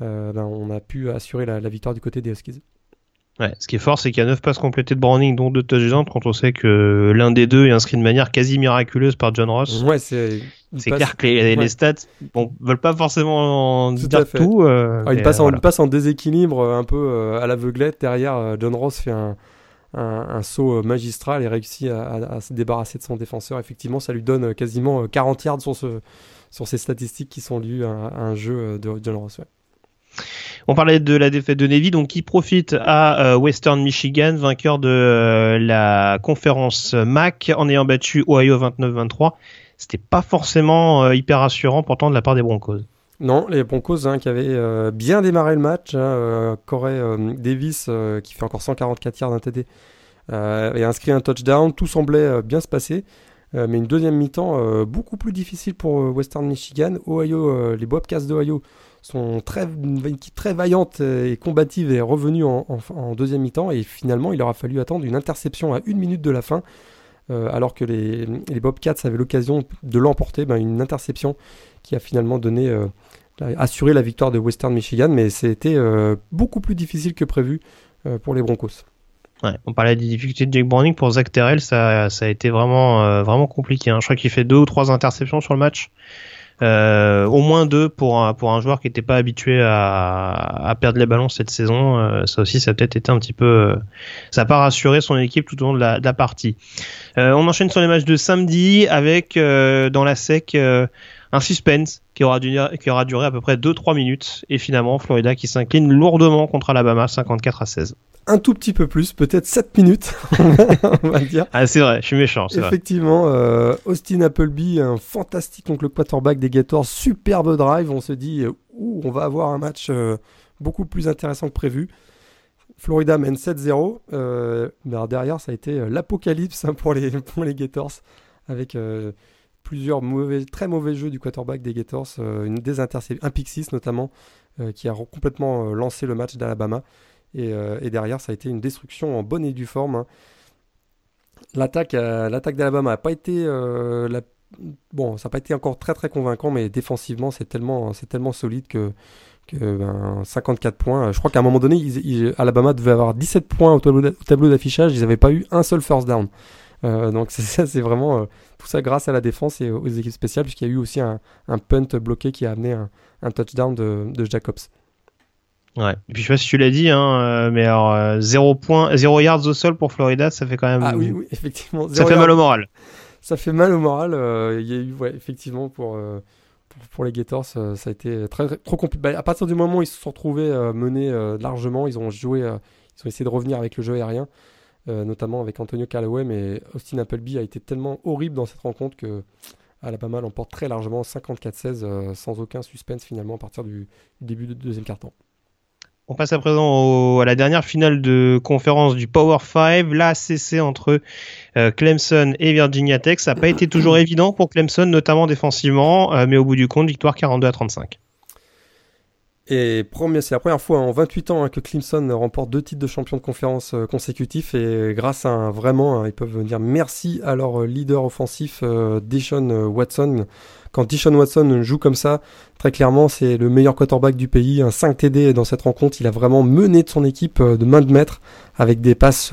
ben, on a pu assurer la, la victoire du côté des Huskies. Ouais, ce qui est fort, c'est qu'il y a 9 passes complétées de Browning, dont 2 touchdowns, quand on sait que l'un des deux est inscrit de manière quasi miraculeuse par John Ross. Ouais, c'est. C'est clair que les, stats bon, veulent pas forcément en tout dire tout. Euh, ah, il, passe en, passe en, déséquilibre euh, un peu euh, à l'aveuglette. Derrière, John Ross fait un, un, saut magistral et réussit à, se débarrasser de son défenseur. Effectivement, ça lui donne quasiment 40 yards sur, ce, sur ces statistiques qui sont liées à, un jeu de John Ross. Ouais. On parlait de la défaite de Navy, donc qui profite à euh, Western Michigan, vainqueur de euh, la conférence MAC en ayant battu Ohio 29-23. C'était pas forcément euh, hyper rassurant pourtant de la part des Broncos. Non, les Broncos hein, qui avaient bien démarré le match. Hein, Corey Davis qui fait encore 144 yards d'un TD et inscrit un touchdown. Tout semblait bien se passer. Mais une deuxième mi-temps beaucoup plus difficile pour Western Michigan. Ohio, les Bobcats d'Ohio sont très, très vaillante et combative est revenue en, deuxième mi-temps et finalement il leur a fallu attendre une interception à une minute de la fin euh, alors que les, Bobcats avaient l'occasion de l'emporter, ben, une interception qui a finalement donné, euh, assuré la victoire de Western Michigan mais c'était euh, beaucoup plus difficile que prévu pour les Broncos. On parlait des difficultés de Jake Browning pour Zach Terrell, ça, ça a été vraiment, vraiment compliqué. Hein. Je crois qu'il fait deux ou trois interceptions sur le match. Euh, au moins deux pour un, pour un joueur qui n'était pas habitué à, perdre les ballons cette saison. Euh, ça aussi, ça a peut-être été un petit peu, euh, ça n'a pas rassuré son équipe tout au long de la, partie. on enchaîne sur les matchs de samedi avec dans la sec un suspense qui aura, duré, qui aura duré à peu près 2-3 minutes et finalement Florida qui s'incline lourdement contre Alabama 54 à 16 un tout petit peu plus, peut-être 7 minutes, on va dire. Ah, c'est vrai, je suis méchant. Effectivement, euh, Austin Appleby, un fantastique donc le quarterback des Gators, superbe drive. On se dit, euh, on va avoir un match euh, beaucoup plus intéressant que prévu. Florida mène 7-0. mais derrière, ça a été l'apocalypse hein, pour, les, pour les Gators, avec plusieurs mauvais, très mauvais jeux du quarterback des Gators, une des un pick 6 notamment, qui a complètement lancé le match d'Alabama. Euh, et, derrière, ça a été une destruction en bonne et due forme. Hein. L'attaque, euh, l'attaque d'Alabama n'a pas été euh, bon, ça n'a pas été encore très très convaincant, mais défensivement, c'est tellement, c'est tellement solide que, que 54 ben, points. Je crois qu'à un moment donné, Alabama devait avoir 17 points au tableau, d'affichage. Ils n'avaient pas eu un seul first down. donc c'est, c'est vraiment tout ça grâce à la défense et aux équipes spéciales, puisqu'il y a eu aussi un, punt bloqué qui a amené un, touchdown de Jacobs. Ouais. Et puis je sais pas si tu l'as dit, hein, euh, mais alors 0 euh, points, 0 yards au sol pour Florida, ça fait quand même. Ah oui, oui, effectivement. Ça fait mal au moral. Ça fait mal au moral. Euh, il y a eu, ouais, effectivement, pour, pour, les Gators, ça a été très, trop compliqué. Bah, à partir du moment où ils se sont retrouvés menés largement, ils ont joué, ils ont essayé de revenir avec le jeu aérien, notamment avec Antonio Callaway, mais Austin Appleby a été tellement horrible dans cette rencontre que Alabama l'emporte très largement, 54-16, sans aucun suspense finalement à partir du, du début du deuxième quart-temps. On passe à présent à la dernière finale de conférence du Power 5, la CC entre euh, Clemson et Virginia Tech. Ça n'a pas été toujours évident pour Clemson, notamment défensivement, euh, mais au bout du compte, victoire 42 à 35. Et c'est la première fois en 28 ans hein, que Clemson remporte deux titres de champion de conférence euh, consécutifs et grâce à un vraiment, hein, ils peuvent dire merci à leur leader offensif euh, Deshaun Watson. Quand Deshaun Watson joue comme ça, très clairement c'est le meilleur quarterback du pays, un 5 TD dans cette rencontre, il a vraiment mené de son équipe euh, de main de maître avec des passes,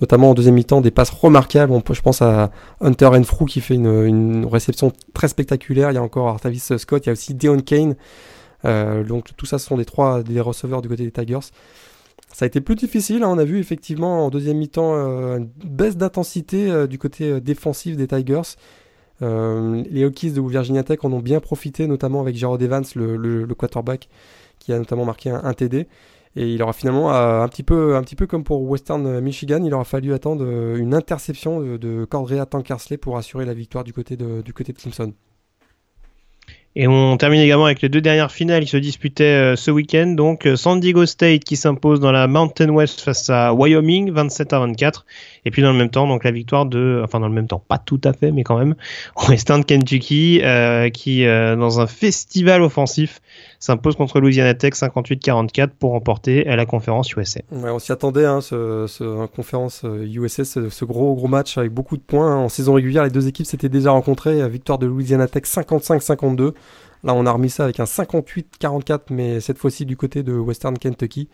notamment en deuxième mi-temps, des passes remarquables. On je pense à Hunter Enfrou qui fait une, une, réception très spectaculaire. Il y a encore Artavis Scott, il y a aussi Deon Kane. Euh, donc tout ça, ce sont des trois des receveurs du côté des Tigers. Ça a été plus difficile, hein. on a vu effectivement en deuxième mi-temps euh, une baisse d'intensité euh, du côté défensif des Tigers. les Hokies de Virginia Tech en ont bien profité, notamment avec Jared Evans, le, quarterback, qui a notamment marqué un, TD. Et il aura finalement, un, petit peu, un petit peu comme pour Western Michigan, il aura fallu attendre une interception de, de Cordrea Tankersley pour assurer la victoire du côté de, du côté de. Et on termine également avec les deux dernières finales qui se disputaient euh, ce week-end. Donc euh, San Diego State qui s'impose dans la Mountain West face à Wyoming 27 à 24. Et puis dans le même temps, donc la victoire de, enfin dans le même temps, pas tout à fait, mais quand même, Western Kentucky euh, qui dans un festival offensif s'impose contre Louisiana Tech 58-44 pour remporter la conférence USA. Ouais, on s'y attendait, hein, ce, ce conférence USA, ce, gros gros match avec beaucoup de points. En saison régulière, les deux équipes s'étaient déjà rencontrées. Victoire de Louisiana Tech 55-52. Là, on a remis ça avec un 58-44, mais cette fois-ci du côté de Western Kentucky.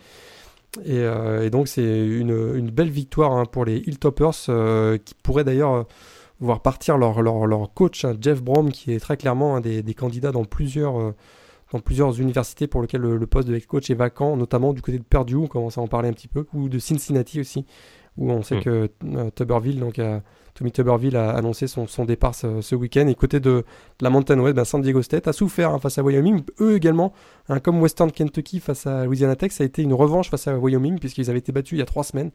Et, euh, donc, c'est une, belle victoire hein, pour les Hilltoppers, euh, qui pourraient d'ailleurs euh, voir partir leur, leur, coach, hein, Jeff Brom, qui est très clairement un des, candidats dans plusieurs, dans plusieurs universités pour lesquelles le, poste de head coach est vacant, notamment du côté de Purdue, on commence à en parler un petit peu, ou de Cincinnati aussi, où on sait hmm. que Tuberville donc, a Tommy Tuberville a annoncé son, départ ce, week-end. Et côté de, la Mountain West, ben, San Diego State a souffert hein, face à Wyoming. Eux également, hein, comme Western Kentucky face à Louisiana Tech, ça a été une revanche face à Wyoming puisqu'ils avaient été battus il y a trois semaines.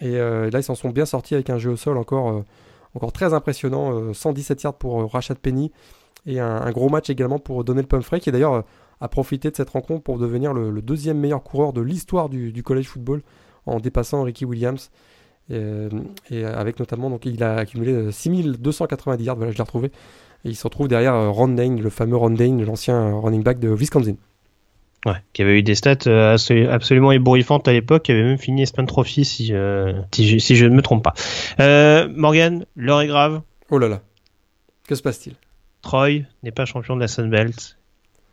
Et euh, là, ils s'en sont bien sortis avec un jeu au sol encore, euh, encore très impressionnant. 117 euh, yards pour Rashad Penny et un, gros match également pour Donnell Pumphrey qui d'ailleurs a profité de cette rencontre pour devenir le, deuxième meilleur coureur de l'histoire du college football en dépassant Ricky Williams. Euh, et, avec notamment, donc il a accumulé 6290 euh, yards, voilà, je l'ai retrouvé. Et il se retrouve derrière euh, Ron Dane, le fameux Ron Dane, l'ancien running back de Wisconsin. Ouais, qui avait eu des stats absolument ébouriffantes à l'époque, qui avait même fini Espan Trophy si, si, je, ne me trompe pas. Morgan, l'heure est grave. Oh là là, que se passe-t-il? Troy n'est pas champion de la Sun Belt.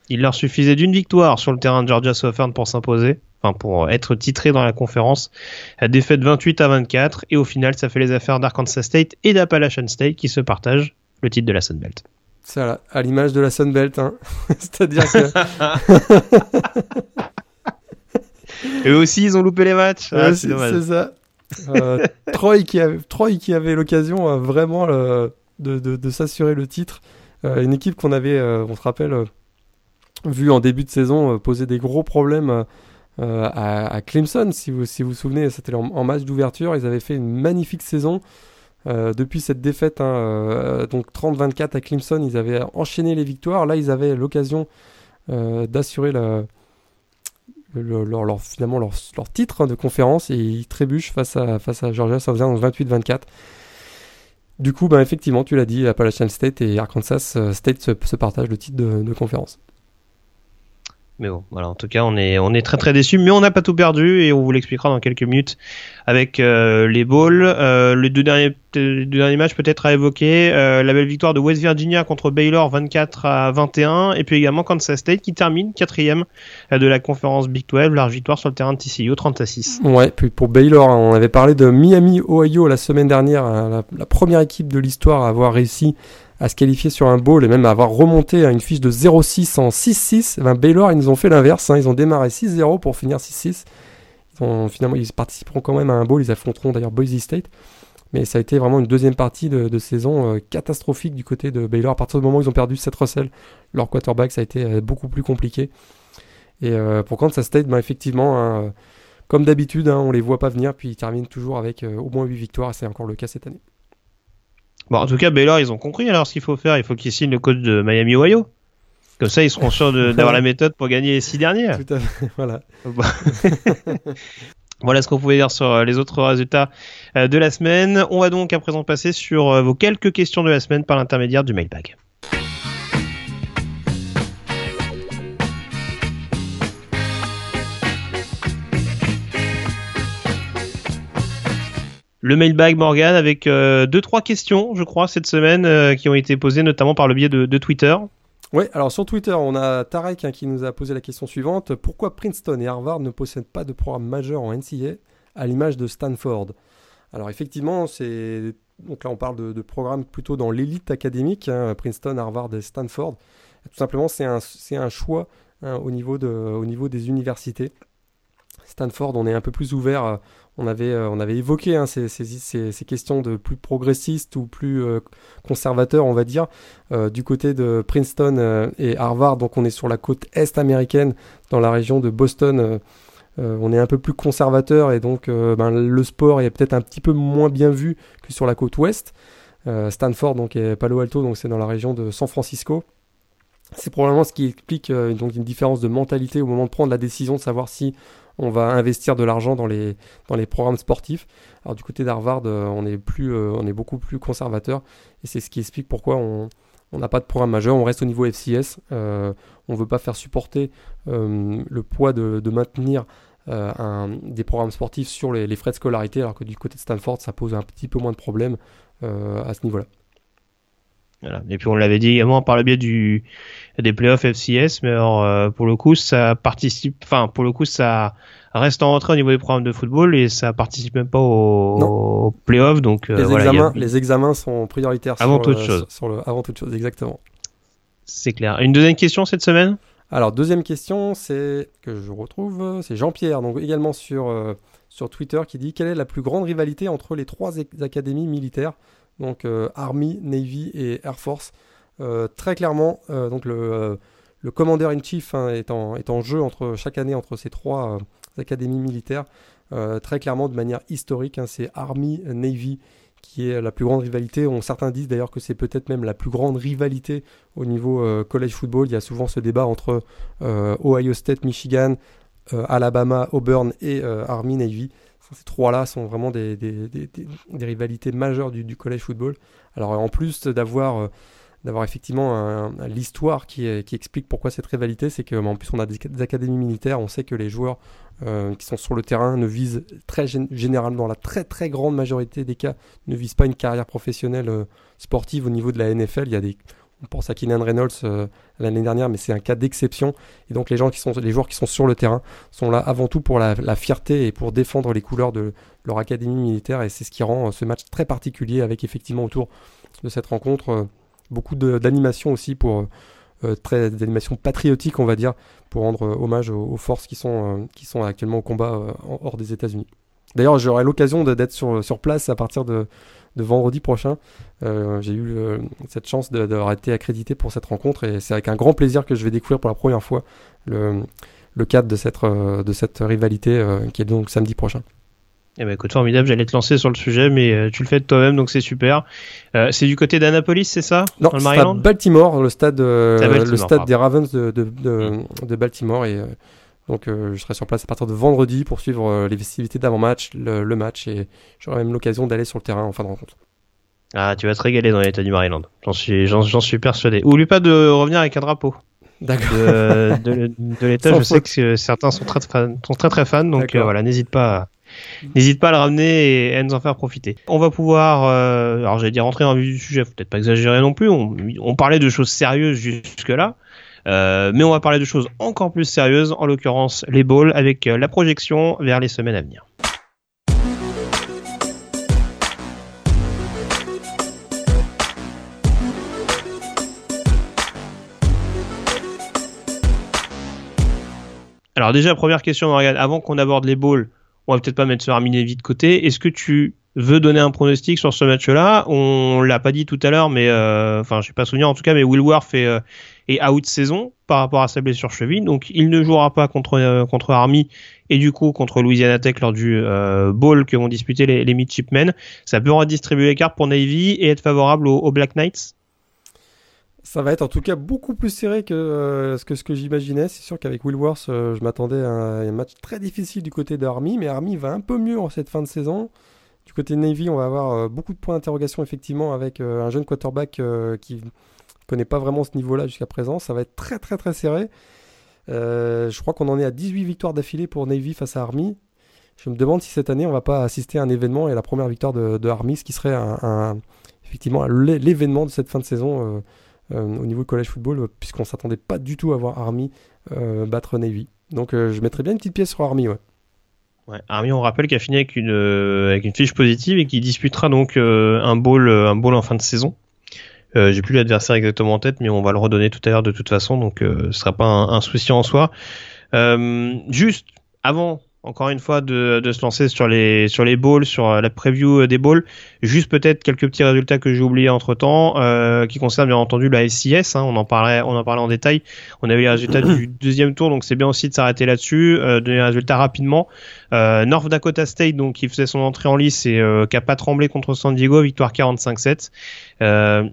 Il leur suffisait d'une victoire sur le terrain de Georgia Southern pour s'imposer enfin pour être titré dans la conférence. Défaite 28 à 24 et au final ça fait les affaires d'Arkansas State et d'Appalachian State qui se partagent le titre de la Sun Belt. C'est à, l'image de la Sun Belt, hein. c'est-à-dire que eux aussi ils ont loupé les matchs. Ah, c'est ça. Euh, Troy, qui avait, Troy qui avait l'occasion euh, vraiment euh, de, de, s'assurer le titre. une équipe qu'on avait, on se rappelle, vu en début de saison poser des gros problèmes euh, à, Clemson, si vous si vous, souvenez, c'était en, match d'ouverture, ils avaient fait une magnifique saison. Euh, depuis cette défaite, hein, euh, donc 30-24 à Clemson, ils avaient enchaîné les victoires. Là, ils avaient l'occasion d'assurer leur, finalement leur, titre hein, de conférence et ils trébuchent face à, face à Georgia ça faisait 28-24. Du coup, ben, effectivement, tu l'as dit, Appalachian State et Arkansas State se, partagent le titre de conférence. Mais bon, voilà, en tout cas, on est, on est très très déçus, mais on n'a pas tout perdu et on vous l'expliquera dans quelques minutes avec euh, les balls. Euh, les deux derniers, deux derniers matchs peut-être à évoquer. Euh, la belle victoire de West Virginia contre Baylor 24 à 21 et puis également Kansas State qui termine quatrième de la conférence Big 12, large victoire sur le terrain de TCU 30 à 6. Ouais, puis pour Baylor, hein, on avait parlé de Miami, Ohio la semaine dernière, hein, la première équipe de l'histoire à avoir réussi à se qualifier sur un bowl et même à avoir remonté à une fiche de 0-6 en 6-6, ben Baylor, ils nous ont fait l'inverse. Hein. ils ont démarré 6-0 pour finir 6-6. Ils finalement, ils participeront quand même à un bowl. Ils affronteront d'ailleurs Boise State. Mais ça a été vraiment une deuxième partie de, saison euh, catastrophique du côté de Baylor. À partir du moment où ils ont perdu Seth Russell, leur quarterback, ça a été euh, beaucoup plus compliqué. Et euh, pour Kansas State, ben, effectivement, hein, comme d'habitude, hein, on les voit pas venir. Puis ils terminent toujours avec au moins 8 victoires. C'est encore le cas cette année. Bon, en tout cas, Baylor, ils ont compris alors ce qu'il faut faire. Il faut qu'ils signent le coach de Miami, Ohio. Comme ça, ils seront sûrs d'avoir la méthode pour gagner les six dernières. Tout à fait, voilà. Voilà ce qu'on pouvait dire sur euh, les autres résultats euh, de la semaine. On va donc à présent passer sur euh, vos quelques questions de la semaine par l'intermédiaire du mailbag. Le mailbag Morgan avec deux trois questions, je crois, cette semaine qui ont été posées notamment par le biais de Twitter. Oui, alors sur Twitter, on a Tarek hein, qui nous a posé la question suivante. Pourquoi Princeton et Harvard ne possèdent pas de programme majeur en NCA à l'image de Stanford? Alors effectivement, c'est donc là on parle de, programmes plutôt dans l'élite académique, hein, Princeton, Harvard et Stanford. Tout simplement, c'est un, un, choix hein, au, niveau de, au niveau des universités. Stanford, on est un peu plus ouvert on avait, euh, on avait évoqué hein, ces, questions de plus progressistes ou plus euh, conservateurs, on va dire, euh, du côté de Princeton et Harvard. Donc on est sur la côte est américaine, dans la région de Boston. on est un peu plus conservateur et donc ben, le sport est peut-être un petit peu moins bien vu que sur la côte ouest. Stanford donc et Palo Alto donc c'est dans la région de San Francisco. C'est probablement ce qui explique donc une différence de mentalité au moment de prendre la décision de savoir si on va investir de l'argent dans les, dans les programmes sportifs. Alors du côté d'Harvard, euh, on, est plus, euh, on est beaucoup plus conservateur et c'est ce qui explique pourquoi on n'a pas de programme majeur, on reste au niveau FCS. Euh, on ne veut pas faire supporter le poids de, maintenir des programmes sportifs sur les, frais de scolarité, alors que du côté de Stanford, ça pose un petit peu moins de problèmes à ce niveau-là. Et puis on l'avait dit également par le biais du des playoffs FCS, mais alors euh, pour le coup ça participe, enfin pour le coup ça reste en retrait au niveau des programmes de football et ça participe même pas aux, playoffs. Donc euh, les, examens, les examens sont prioritaires avant toute chose. Sur le, avant toute chose, exactement. C'est clair. Une deuxième question cette semaine? Alors deuxième question, c'est que je retrouve, c'est Jean-Pierre, donc également sur euh, sur Twitter qui dit quelle est la plus grande rivalité entre les trois académies militaires? Donc euh, Army, Navy et Air Force. Euh, très clairement, euh, donc le, le Commander in Chief hein, est, en, est, en, jeu entre chaque année entre ces trois académies militaires. très clairement, de manière historique, hein, c'est Army, Navy qui est la plus grande rivalité. On, certains disent d'ailleurs que c'est peut-être même la plus grande rivalité au niveau college football. Il y a souvent ce débat entre Ohio State, Michigan, Alabama, Auburn et Army, Navy. Ces trois-là sont vraiment des, des, rivalités majeures du, du college football. Alors en plus d'avoir euh, d'avoir effectivement l'histoire qui, explique pourquoi cette rivalité, c'est qu'en plus on a des, académies militaires, on sait que les joueurs euh, qui sont sur le terrain ne visent très généralement, dans la très très grande majorité des cas, ne visent pas une carrière professionnelle euh, sportive au niveau de la NFL. Il y a des, on pense à Keenan Reynolds euh, l'année dernière, mais c'est un cas d'exception. Et donc les gens qui sont, les joueurs qui sont sur le terrain sont là avant tout pour la, fierté et pour défendre les couleurs de leur académie militaire. Et c'est ce qui rend euh, ce match très particulier, avec effectivement autour de cette rencontre euh, beaucoup d'animation aussi pour très d'animation patriotique, on va dire, pour rendre hommage aux, forces qui sont qui sont actuellement au combat hors des États-Unis. D'ailleurs, j'aurai l'occasion d'être sur, sur place à partir de de vendredi prochain. Euh, j'ai eu euh, cette chance d'avoir été accrédité pour cette rencontre et c'est avec un grand plaisir que je vais découvrir pour la première fois le, le cadre de cette, euh, de cette rivalité qui est donc samedi prochain. Eh ben écoute, formidable, j'allais te lancer sur le sujet, mais tu le fais de toi-même, donc c'est super. c'est du côté d'Annapolis, c'est ça? Non, c'est à Baltimore, le stade, le stade des Ravens de, de, de, Baltimore. Et donc je serai sur place à partir de vendredi pour suivre les festivités d'avant-match, le, le, match, et j'aurai même l'occasion d'aller sur le terrain en fin de rencontre. Ah, tu vas te régaler dans l'état du Maryland. J'en suis, j'en, suis persuadé. Oublie pas de revenir avec un drapeau. D'accord. De, de, l'état, je sais que certains sont très, sont très très fans, donc euh, voilà, n'hésite pas. N'hésite pas à le ramener et à nous en faire profiter. On va pouvoir, euh, alors j'allais dire rentrer dans le vif du sujet, faut peut-être pas exagérer non plus. On, on parlait de choses sérieuses jusque là, euh, mais on va parler de choses encore plus sérieuses, en l'occurrence les balls, avec la projection vers les semaines à venir. Alors déjà, première question, Morgane, avant qu'on aborde les balls, on va peut-être pas mettre ce Arminé vite de côté. Est-ce que tu veux donner un pronostic sur ce match-là? On l'a pas dit tout à l'heure, mais euh, enfin, je sais pas souvenir en tout cas, mais Will Worth est, euh, est out saison par rapport à sa blessure cheville, donc il ne jouera pas contre euh, contre Army et du coup contre Louisiana Tech lors du euh, bowl que vont disputer les, les midshipmen. Ça peut redistribuer les cartes pour Navy et être favorable aux Black Knights. Ça va être en tout cas beaucoup plus serré que que, ce que j'imaginais. C'est sûr qu'avec Willworth, je m'attendais à un, match très difficile du côté d'Army, mais Army va un peu mieux en cette fin de saison. Du côté de Navy, on va avoir beaucoup de points d'interrogation effectivement avec un jeune quarterback qui connaît pas vraiment ce niveau-là jusqu'à présent. Ça va être très très très serré. je crois qu'on en est à 18 victoires d'affilée pour Navy face à Army. Je me demande si cette année on va pas assister à un événement et la première victoire de, Army, ce qui serait effectivement l'événement de cette fin de saison euh, euh, au niveau du college football, puisqu'on s'attendait pas du tout à voir Army euh, battre Navy. Donc je mettrais bien une petite pièce sur Army, ouais. Army, on rappelle qu'il a fini avec une, fiche positive et qui disputera donc un bowl, un bowl en fin de saison. Euh, J'ai plus l'adversaire exactement en tête, mais on va le redonner tout à l'heure de toute façon, donc ce sera pas un, un souci en soi. juste avant encore une fois de, de, se lancer sur les sur les balls, sur euh, la preview euh, des balls. Juste peut-être quelques petits résultats que j'ai oubliés entre temps, euh, qui concernent bien entendu la SCS. Hein, on en parlait, on en parlait en détail. On a eu les résultats du deuxième tour, donc c'est bien aussi de s'arrêter là-dessus, euh, donner les résultats rapidement. Euh, North Dakota State, donc qui faisait son entrée en lice et euh, qui a pas tremblé contre San Diego, victoire 45-7.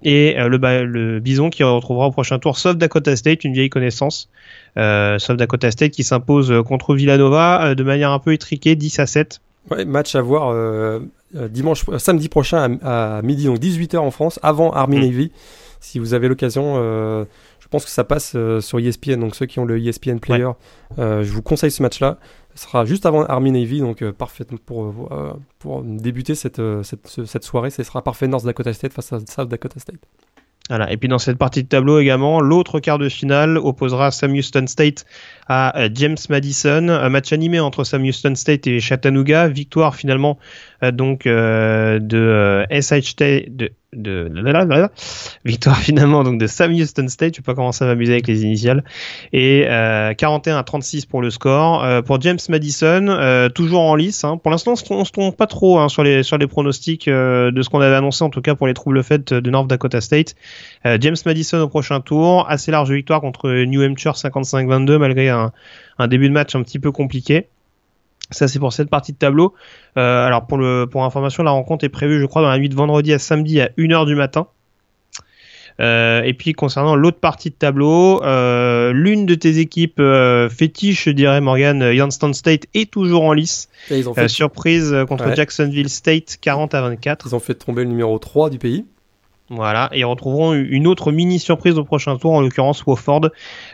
et le, le Bison qui retrouvera au prochain tour South Dakota State, une vieille connaissance. Euh, South Dakota State qui s'impose contre Villanova de manière un peu étriquée, 10 à 7. Ouais, match à voir euh, dimanche, samedi prochain à, midi, donc 18h en France, avant Army mm. Navy. Si vous avez l'occasion, euh, je pense que ça passe sur ESPN, donc ceux qui ont le ESPN Player, je vous conseille ce match-là. Ce sera juste avant Army Navy, donc parfait pour, pour débuter cette, cette, cette, soirée. Ce sera parfait North Dakota State face à South Dakota State. Voilà. Et puis dans cette partie de tableau également, l'autre quart de finale opposera Sam Houston State à euh, James Madison, un match animé entre Sam Houston State et Chattanooga, victoire finalement donc euh, de SHT de de victoire finalement donc de Sam Houston State. Je sais pas comment ça m'amuser avec les initiales. Et euh, 41 à 36 pour le score. Euh, pour James Madison, euh, toujours en lice. Hein. Pour l'instant, on se trompe pas trop hein, sur les sur les pronostics euh, de ce qu'on avait annoncé en tout cas pour les troubles faits de North Dakota State. James Madison au prochain tour, assez large victoire contre New Hampshire 55-22 malgré un début de match un petit peu compliqué. Ça, c'est pour cette partie de tableau. Euh, alors, pour, le, pour information, la rencontre est prévue, je crois, dans la nuit de vendredi à samedi à 1h du matin. Euh, et puis, concernant l'autre partie de tableau, euh, l'une de tes équipes fétiches, je dirais, Morgan, Youngstown State, est toujours en lice. surprise contre Jacksonville State, 40 à 24. Ils ont fait tomber le numéro 3 du pays. Voilà, et retrouveront une autre mini surprise au prochain tour, en l'occurrence Wofford,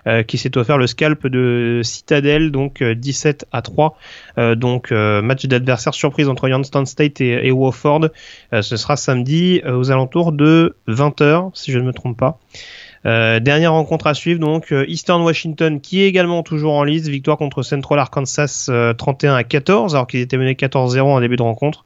euh, qui s'est offert le scalp de Citadel, donc 17 euh, à 3. Euh, donc match d'adversaire surprise entre Youngstown State et, Wofford. ce sera samedi aux alentours de 20h, si je ne me trompe pas. dernière rencontre à suivre, donc Eastern Washington qui est également toujours en liste, victoire contre Central Arkansas 31 à 14, alors qu'ils étaient menés 14-0 en début de rencontre.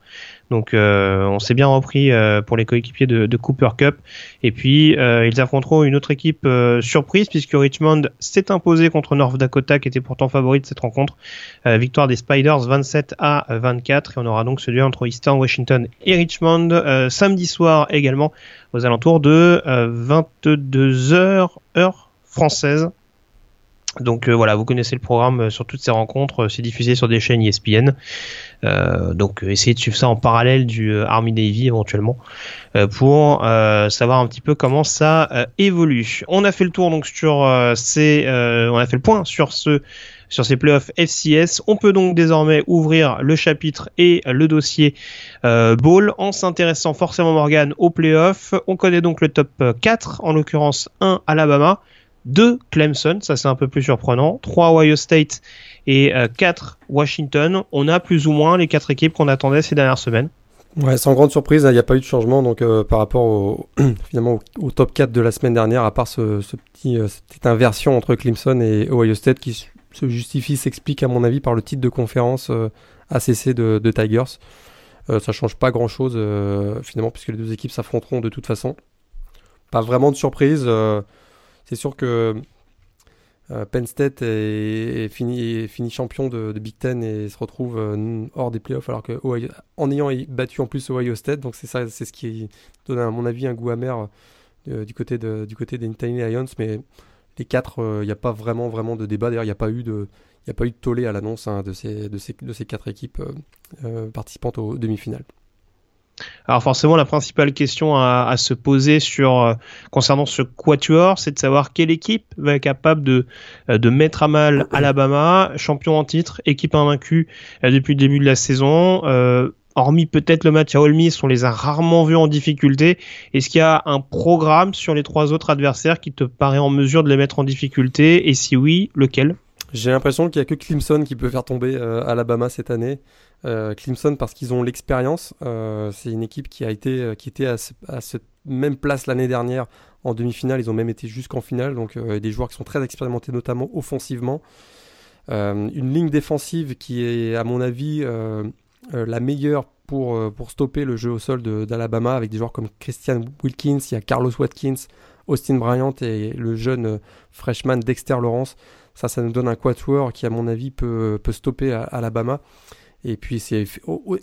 Donc euh, on s'est bien repris euh, pour les coéquipiers de, de, Cooper Cup. Et puis euh, ils affronteront une autre équipe surprise puisque Richmond s'est imposé contre North Dakota qui était pourtant favori de cette rencontre. victoire des Spiders 27 à 24 et on aura donc celui entre Eastern Washington et Richmond samedi soir également aux alentours de 22h heure française donc euh, voilà, vous connaissez le programme sur toutes ces rencontres, c'est diffusé sur des chaînes ESPN. Donc essayez de suivre ça en parallèle du Army Navy éventuellement pour savoir un petit peu comment ça évolue. On a fait le tour donc sur ces, on a fait le point sur ce sur ces playoffs FCS. On peut donc désormais ouvrir le chapitre et le dossier euh, Ball en s'intéressant forcément Morgan aux playoffs. On connaît donc le top 4, en l'occurrence 1 Alabama, 2 Clemson, ça c'est un peu plus surprenant, 3 Ohio State et 4 euh, Washington. On a plus ou moins les quatre équipes qu'on attendait ces dernières semaines. Ouais, sans grande surprise, il n'y a pas eu de changement donc euh, par rapport au, finalement au, top 4 de la semaine dernière, à part ce, petit, euh, cette petite inversion entre Clemson et Ohio State qui se justifie, s'explique à mon avis par le titre de conférence ACC de, de Tigers. ça change pas grand chose finalement puisque les deux équipes s'affronteront de toute façon. Pas vraiment de surprise. C'est sûr que Penn State est, fini, champion de, Big Ten et se retrouve euh, hors des playoffs alors que en ayant battu en plus Ohio State, donc c'est ça, c'est ce qui donne à mon avis un goût amer euh, du côté des Tiny Lions, mais les quatre, il n'y a pas vraiment de débat. D'ailleurs, il n'y a pas eu de il tollé à l'annonce hein, de ces quatre équipes participantes aux demi-finales. Alors forcément, la principale question à, à se poser sur euh, concernant ce quatuor, c'est de savoir quelle équipe va être capable de, euh, de mettre à mal Alabama, champion en titre, équipe invaincue euh, depuis le début de la saison. hormis peut-être le match à Ole Miss, on les a rarement vus en difficulté. Est-ce qu'il y a un programme sur les trois autres adversaires qui te paraît en mesure de les mettre en difficulté? Et si oui, lequel? J'ai l'impression qu'il n'y a que Clemson qui peut faire tomber Alabama cette année. Euh, Clemson parce qu'ils ont l'expérience. Euh, c'est une équipe qui a été euh, qui était à, cette même place l'année dernière en demi-finale. Ils ont même été jusqu'en finale. Donc des joueurs qui sont très expérimentés, notamment offensivement. une ligne défensive qui est à mon avis la meilleure pour, pour stopper le jeu au sol d'Alabama avec des joueurs comme Christian Wilkins, il y a Carlos Watkins, Austin Bryant et le jeune freshman Dexter Lawrence. Ça, ça nous donne un quatuor qui, à mon avis, peut, peut stopper Alabama. Et puis c'est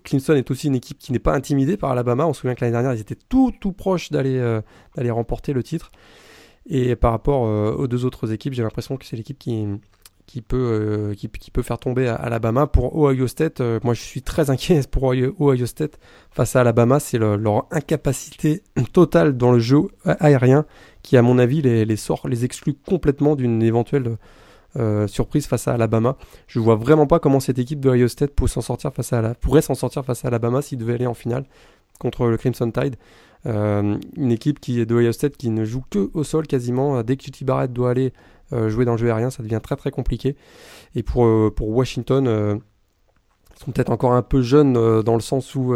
Clemson est aussi une équipe qui n'est pas intimidée par Alabama. On se souvient que l'année dernière, ils étaient tout tout proches d'aller euh, remporter le titre. Et par rapport euh, aux deux autres équipes, j'ai l'impression que c'est l'équipe qui qui peut euh, qui, peut faire tomber Alabama pour Ohio State. moi, je suis très inquiet pour Ohio, State face à Alabama. C'est leur incapacité totale dans le jeu aérien qui, à mon avis, les sort, les exclut complètement d'une éventuelle euh, surprise face à Alabama. Je vois vraiment pas comment cette équipe de Ohio State pourrait s'en sortir face à pourrait s'en sortir face à Alabama s'il devait aller en finale contre le Crimson Tide. Euh, une équipe qui est de Ohio State qui ne joue que au sol quasiment. Dès que QT Barrett doit aller euh, jouer dans le jeu aérien, ça devient très très compliqué. Et pour, pour Washington, ils sont peut-être encore un peu jeunes dans le sens où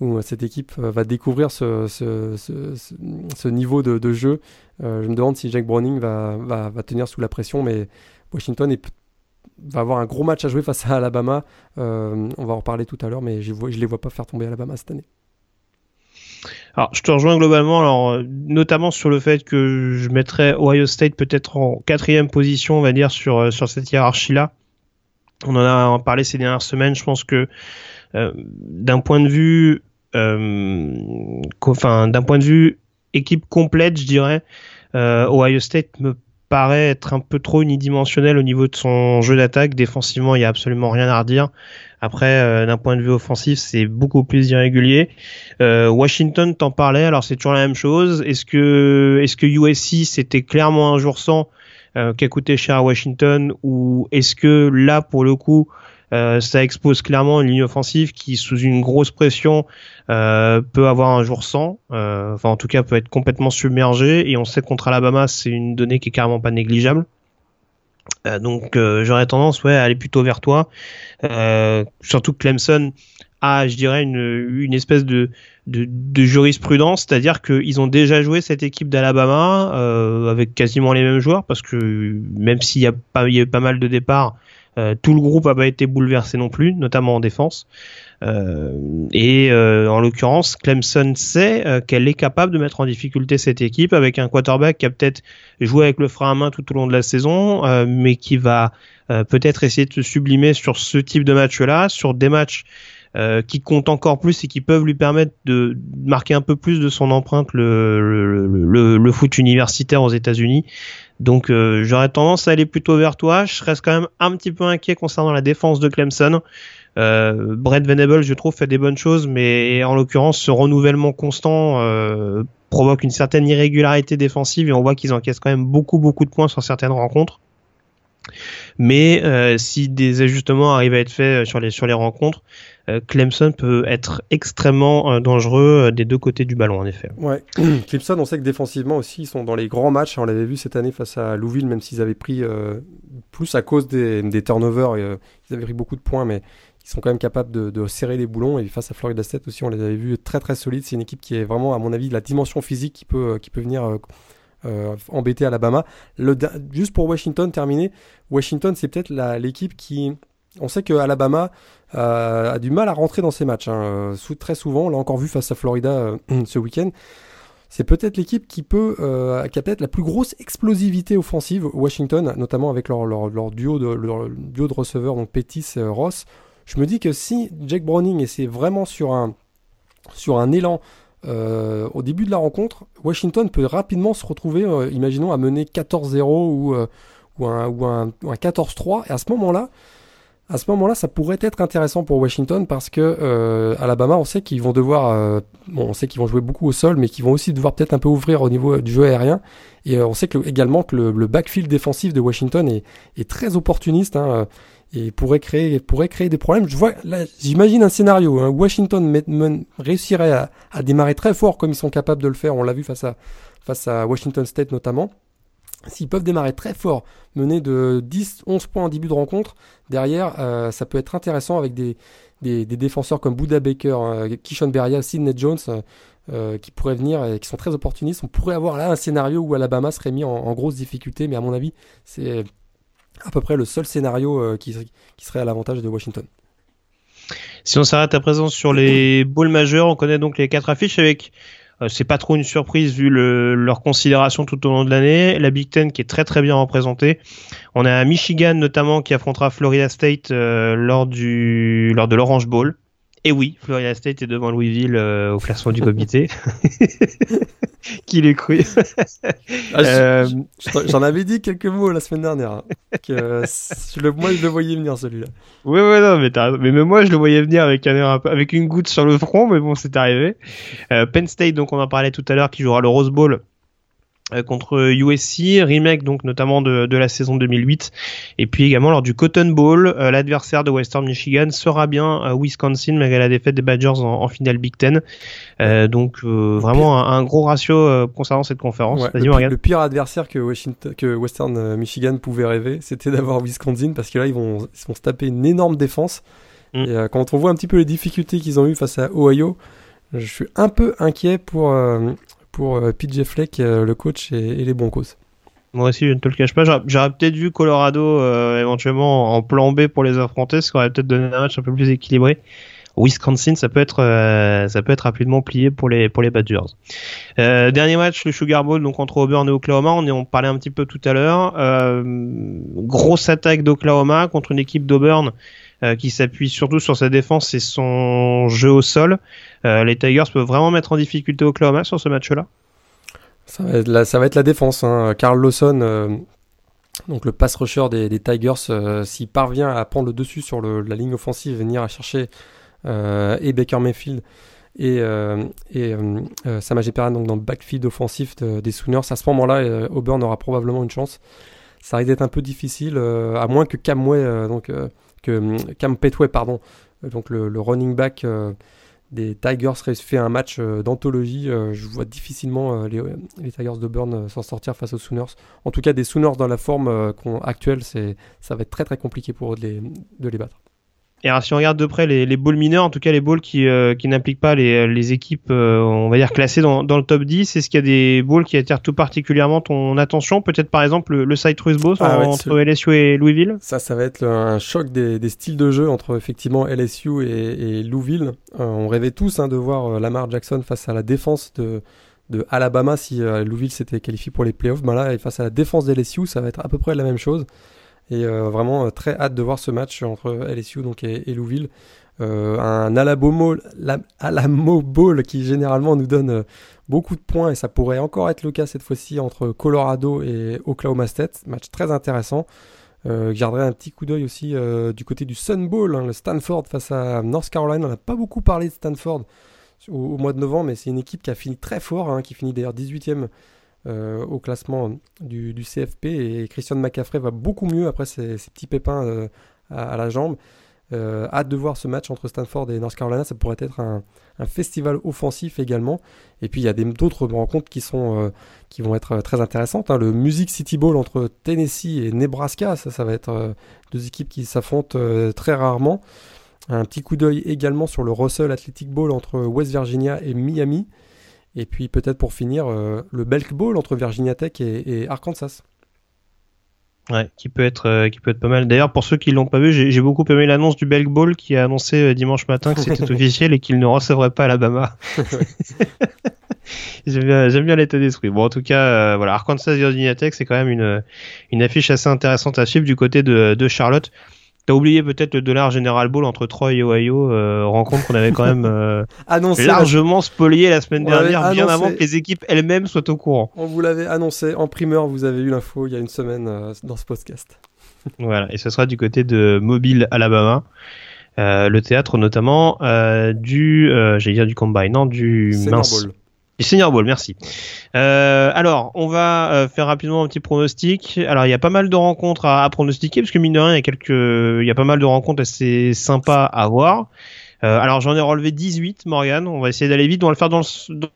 où cette équipe va découvrir ce, niveau de, jeu. Euh, je me demande si Jack Browning va, tenir sous la pression, mais Washington va avoir un gros match à jouer face à Alabama. Euh, on va en reparler tout à l'heure, mais je ne les vois pas faire tomber Alabama cette année. Alors, je te rejoins globalement, notamment sur le fait que je mettrais Ohio State peut-être en quatrième position, on va dire, sur euh, cette hiérarchie-là. On en a parlé ces dernières semaines. Je pense que euh, d'un point de vue, euh, enfin d'un point de vue équipe complète, je dirais, euh, Ohio State me paraît être un peu trop unidimensionnel au niveau de son jeu d'attaque. Défensivement, il y a absolument rien à redire. Après, d'un point de vue offensif, c'est beaucoup plus irrégulier. Washington t'en parlait, alors c'est toujours la même chose. Est-ce que est-ce que USC c'était clairement un jour sans qui a coûté cher à Washington ou est-ce que là pour le coup euh, ça expose clairement une ligne offensive qui, sous une grosse pression, euh, peut avoir un jour sans, euh, enfin en tout cas peut être complètement submergé. Et on sait contre Alabama, c'est une donnée qui est carrément pas négligeable. donc j'aurais tendance ouais, à aller plutôt vers toi. surtout que Clemson a, je dirais, une, espèce de, de, de jurisprudence, c'est-à-dire qu'ils ont déjà joué cette équipe d'Alabama avec quasiment les mêmes joueurs, parce que même s'il y a pas mal de départs, euh, tout le groupe n'a pas été bouleversé non plus, notamment en défense. Euh, et euh, en l'occurrence, Clemson sait qu'elle est capable de mettre en difficulté cette équipe avec un quarterback qui a peut-être joué avec le frein à main tout au long de la saison, mais qui va peut-être essayer de se sublimer sur ce type de match-là, sur des matchs qui comptent encore plus et qui peuvent lui permettre de marquer un peu plus de son empreinte le, le, le foot universitaire aux États-Unis. Donc euh, j'aurais tendance à aller plutôt vers toi. Je reste quand même un petit peu inquiet concernant la défense de Clemson. Euh, Brett Venable, je trouve, fait des bonnes choses, mais en l'occurrence, ce renouvellement constant euh, provoque une certaine irrégularité défensive et on voit qu'ils encaissent quand même beaucoup, beaucoup de points sur certaines rencontres. Mais si des ajustements arrivent à être faits sur les, sur les rencontres, Clemson peut être extrêmement euh, dangereux euh, des deux côtés du ballon, en effet. Ouais. Clemson, on sait que défensivement aussi, ils sont dans les grands matchs. On l'avait vu cette année face à Louisville, même s'ils avaient pris plus à cause des, turnovers, ils avaient pris beaucoup de points, mais ils sont quand même capables de, serrer les boulons. Et face à Florida State aussi, on les avait vus très très solides. C'est une équipe qui est vraiment, à mon avis, de la dimension physique qui peut, qui peut venir embêter Alabama. Juste pour Washington, terminé, Washington, c'est peut-être l'équipe qui on sait que Alabama euh, a du mal à rentrer dans ces matchs. Hein, euh, très souvent, on l'a encore vu face à Florida euh, ce week-end. C'est peut-être l'équipe qui peut, qui a peut-être la plus grosse explosivité offensive. Washington, notamment avec leur, duo de leur duo de receveurs, donc Pettis et Ross. Je me dis que si Jack Browning essaie vraiment sur un sur un élan au début de la rencontre, Washington peut rapidement se retrouver, imaginons, à mener 14-0 ou, ou un, ou un 14-3. Et à ce moment-là, à ce moment-là, ça pourrait être intéressant pour Washington parce que euh, Alabama, on sait qu'ils vont devoir, euh, bon, on sait qu'ils vont jouer beaucoup au sol, mais qu'ils vont aussi devoir peut-être un peu ouvrir au niveau du jeu aérien. Et euh, on sait que, également que le, backfield défensif de Washington est, très opportuniste hein, et pourrait créer, pourrait créer des problèmes. Je vois, j'imagine un scénario. Hein, Washington réussirait à, à, démarrer très fort comme ils sont capables de le faire. On l'a vu face à face à Washington State notamment. S'ils peuvent démarrer très fort, mener de 10-11 points en début de rencontre, derrière, euh, ça peut être intéressant avec des, défenseurs comme Buda Baker, euh, Kishon Beria, Sidney Jones, euh, qui pourraient venir et qui sont très opportunistes. On pourrait avoir là un scénario où Alabama serait mis en, grosse difficulté, mais à mon avis, c'est à peu près le seul scénario qui, serait à l'avantage de Washington. Si on s'arrête à présent sur les bowls majeurs, on connaît donc les quatre affiches avec c'est pas trop une surprise vu le, leur considération tout au long de l'année. La Big Ten qui est très très bien représentée. On a Michigan notamment qui affrontera Florida State euh, lors du lors de l'Orange Bowl. Et oui, Florida State est devant Louisville euh, au classement du comité. Qui l'est cru ah, euh, J'en avais dit quelques mots la semaine dernière. Hein, que le, moi, je le voyais venir celui-là. Oui, oui, non, mais, mais même moi, je le voyais venir avec, un, avec une goutte sur le front, mais bon, c'est arrivé. Euh, Penn State, donc on en parlait tout à l'heure, qui jouera le Rose Bowl contre USC, remake donc notamment de, de, la saison 2008, et puis également lors du Cotton Bowl, euh, l'adversaire de Western Michigan sera bien euh, Wisconsin malgré la défaite des Badgers en, en finale Big Ten. donc vraiment un, gros ratio concernant cette conférence. le, le, pire adversaire que, Washington, que Western Michigan pouvait rêver, c'était d'avoir Wisconsin parce que là ils vont, ils vont se taper une énorme défense. Mm. Et quand on voit un petit peu les difficultés qu'ils ont eu face à Ohio, je suis un peu inquiet pour pour euh, PJ Fleck, euh, le coach et, les bons causes. Moi aussi, je ne te le cache pas. J'aurais peut-être vu Colorado euh, éventuellement en plan B pour les affronter, ce qui aurait peut-être donné un match un peu plus équilibré. Wisconsin, ça peut être ça peut être rapidement plié pour les pour les Badgers. dernier match, le Sugar Bowl, donc entre Auburn et Oklahoma. On en parlait un petit peu tout à l'heure. grosse attaque d'Oklahoma contre une équipe d'Auburn qui s'appuie surtout sur sa défense et son jeu au sol. Euh, les Tigers peuvent vraiment mettre en difficulté Oklahoma sur ce match-là. Ça va être la, défense. Hein. Carl Lawson, euh, donc le pass rusher des, Tigers, s'il parvient à prendre le dessus sur la ligne offensive, venir à chercher et Baker Mayfield et, et Samaje Perrin donc dans le backfield offensif des Sooners, à ce moment-là, Auburn aura probablement une chance. Ça risque d'être un peu difficile, à moins que Camway donc Hum, Cam Petway, pardon, euh, donc le, running back euh, des Tigers fait un match euh, d'anthologie. je vois difficilement les, Tigers de Burn s'en sortir face aux Sooners. En tout cas, des Sooners dans la forme actuelle, ça va être très très compliqué pour eux de les battre. Et alors, si on regarde de près les, les balls mineurs, en tout cas les balls qui, euh, qui n'impliquent pas les, les équipes, euh, on va dire classées dans, dans le top 10, est-ce qu'il y a des balls qui attirent tout particulièrement ton attention? Peut-être par exemple le, le Citrus Bowl ah entre LSU et Louisville? Ça, ça va être un choc des, des styles de jeu entre effectivement LSU et, et Louisville. Euh, on rêvait tous hein, de voir Lamar Jackson face à la défense de, de Alabama si Louisville s'était qualifié pour les playoffs. Ben là, face à la défense LSU, ça va être à peu près la même chose. Et euh, vraiment euh, très hâte de voir ce match entre LSU donc, et, Louisville. Euh, un Alamo, Alamo Bowl qui généralement nous donne beaucoup de points et ça pourrait encore être le cas cette fois-ci entre Colorado et Oklahoma State. Match très intéressant. Euh, garderai un petit coup d'œil aussi du côté du Sun Bowl, hein, le Stanford face à North Carolina. On n'a pas beaucoup parlé de Stanford au, mois de novembre, mais c'est une équipe qui a fini très fort, hein, qui finit d'ailleurs 18e euh, au classement du, CFP et Christian McCaffrey va beaucoup mieux après ses, petits pépins euh, à, la jambe. Euh, hâte de voir ce match entre Stanford et North Carolina, ça pourrait être un, festival offensif également. Et puis il y a d'autres rencontres qui, sont, qui vont être très intéressantes. Hein. Le Music City Bowl entre Tennessee et Nebraska, ça, ça va être deux équipes qui s'affrontent très rarement. Un petit coup d'œil également sur le Russell Athletic Bowl entre West Virginia et Miami. Et puis peut-être pour finir, euh, le Belk Bowl entre Virginia Tech et, Arkansas. Ouais, qui peut être euh, qui peut être pas mal. D'ailleurs, pour ceux qui l'ont pas vu, j'ai beaucoup aimé l'annonce du Belk Bowl qui a annoncé euh, dimanche matin que c'était officiel et qu'il ne recevrait pas Alabama. j'aime bien, bien l'état d'esprit. Bon, en tout cas, voilà, Arkansas Virginia Tech, c'est quand même une une affiche assez intéressante à suivre du côté de, de Charlotte. T'as oublié peut-être le dollar General Ball entre Troy et Ohio, euh, rencontre qu'on avait quand même euh, largement spolié la semaine dernière, bien avant que les équipes elles-mêmes soient au courant. On vous l'avait annoncé en primeur, vous avez eu l'info il y a une semaine euh, dans ce podcast. voilà, et ce sera du côté de Mobile, Alabama. le théâtre notamment du, j'allais dire du combine, non, du mince. Du Senior Ball, merci. Euh, alors, on va euh, faire rapidement un petit pronostic. Alors, il y a pas mal de rencontres à, à pronostiquer, parce que mine de rien, il y a quelques, il y a pas mal de rencontres assez sympas à voir. Euh, alors j'en ai relevé 18, Morgan. On va essayer d'aller vite. On va le faire dans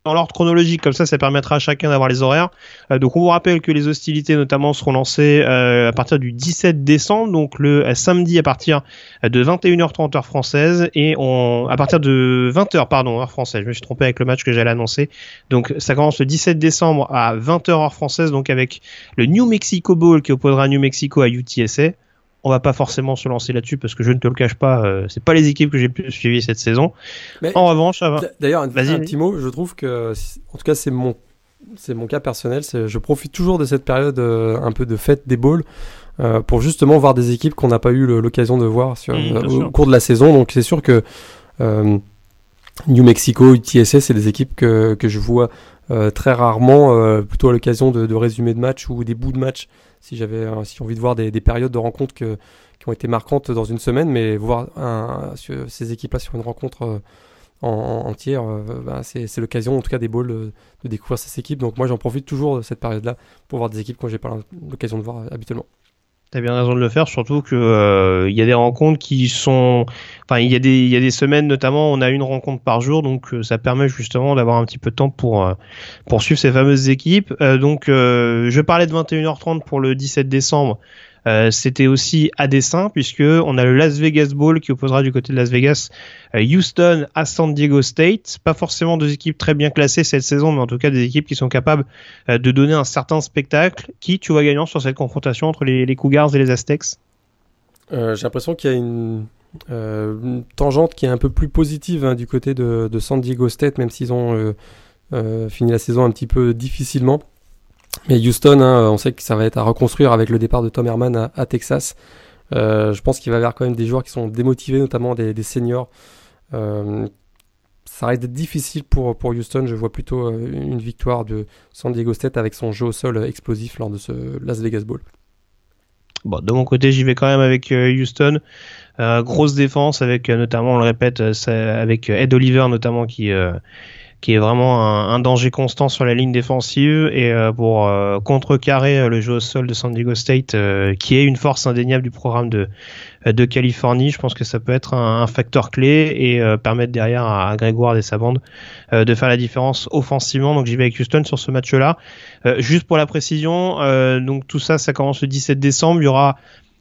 l'ordre chronologique, comme ça, ça permettra à chacun d'avoir les horaires. Euh, donc on vous rappelle que les hostilités, notamment, seront lancées euh, à partir du 17 décembre, donc le samedi à partir de 21h30 heure française et à partir de 20h pardon heure française. Je me suis trompé avec le match que j'allais annoncer. Donc ça commence le 17 décembre à 20h heure française, donc avec le New Mexico Bowl qui opposera New Mexico à UTSA on va pas forcément se lancer là-dessus parce que je ne te le cache pas, euh, c'est pas les équipes que j'ai pu suivre cette saison. en revanche, d'ailleurs, un, petit mot, je trouve que, en tout cas, c'est mon, c'est mon cas personnel. Je profite toujours de cette période euh, un peu de fête des balls euh, pour justement voir des équipes qu'on n'a pas eu l'occasion de voir sur, mmh, au cours de la saison. Donc c'est sûr que New Mexico, UTSS, c'est des équipes que, que je vois très rarement, plutôt à l'occasion de, de résumés de match ou des bouts de match si j'avais euh, si envie de voir des, périodes de rencontres qui ont été marquantes dans une semaine, mais voir ces équipes-là sur une rencontre euh, en, entière, euh, bah, c'est l'occasion, en tout cas des balls, de découvrir ces équipes. Donc moi, j'en profite toujours de cette période-là pour voir des équipes que j'ai pas l'occasion de voir habituellement. T'as bien raison de le faire, surtout que il y a des rencontres qui sont, enfin il y a des il y a des semaines notamment, on a une rencontre par jour, donc ça permet justement d'avoir un petit peu de temps pour pour suivre ces fameuses équipes. donc je parlais de 21h30 pour le 17 décembre. Euh, c'était aussi à dessein puisque on a le Las Vegas Bowl qui opposera du côté de Las Vegas euh, Houston à San Diego State. Pas forcément deux équipes très bien classées cette saison, mais en tout cas des équipes qui sont capables euh, de donner un certain spectacle. Qui tu vois gagnant sur cette confrontation entre les, Cougars et les Aztecs? J'ai l'impression qu'il y a une, tangente qui est un peu plus positive hein, du côté de, de, San Diego State, même s'ils ont fini la saison un petit peu difficilement. Mais Houston, hein, on sait que ça va être à reconstruire avec le départ de Tom Herman à, Texas. Euh, je pense qu'il va y avoir quand même des joueurs qui sont démotivés, notamment des, seniors. Euh, ça risque d'être difficile pour, pour Houston. Je vois plutôt euh, une victoire de San Diego State avec son jeu au sol explosif lors de ce Las Vegas Bowl. Bon, de mon côté, j'y vais quand même avec Houston. grosse défense avec notamment, on le répète, avec Ed Oliver notamment qui qui est vraiment un, danger constant sur la ligne défensive et euh, pour euh, contrecarrer euh, le jeu au sol de San Diego State, qui est une force indéniable du programme de, de Californie. Je pense que ça peut être un, facteur clé et permettre derrière à, Grégoire et sa bande de faire la différence offensivement. Donc j'y vais avec Houston sur ce match-là. juste pour la précision, donc tout ça, ça commence le 17 décembre. Il y aura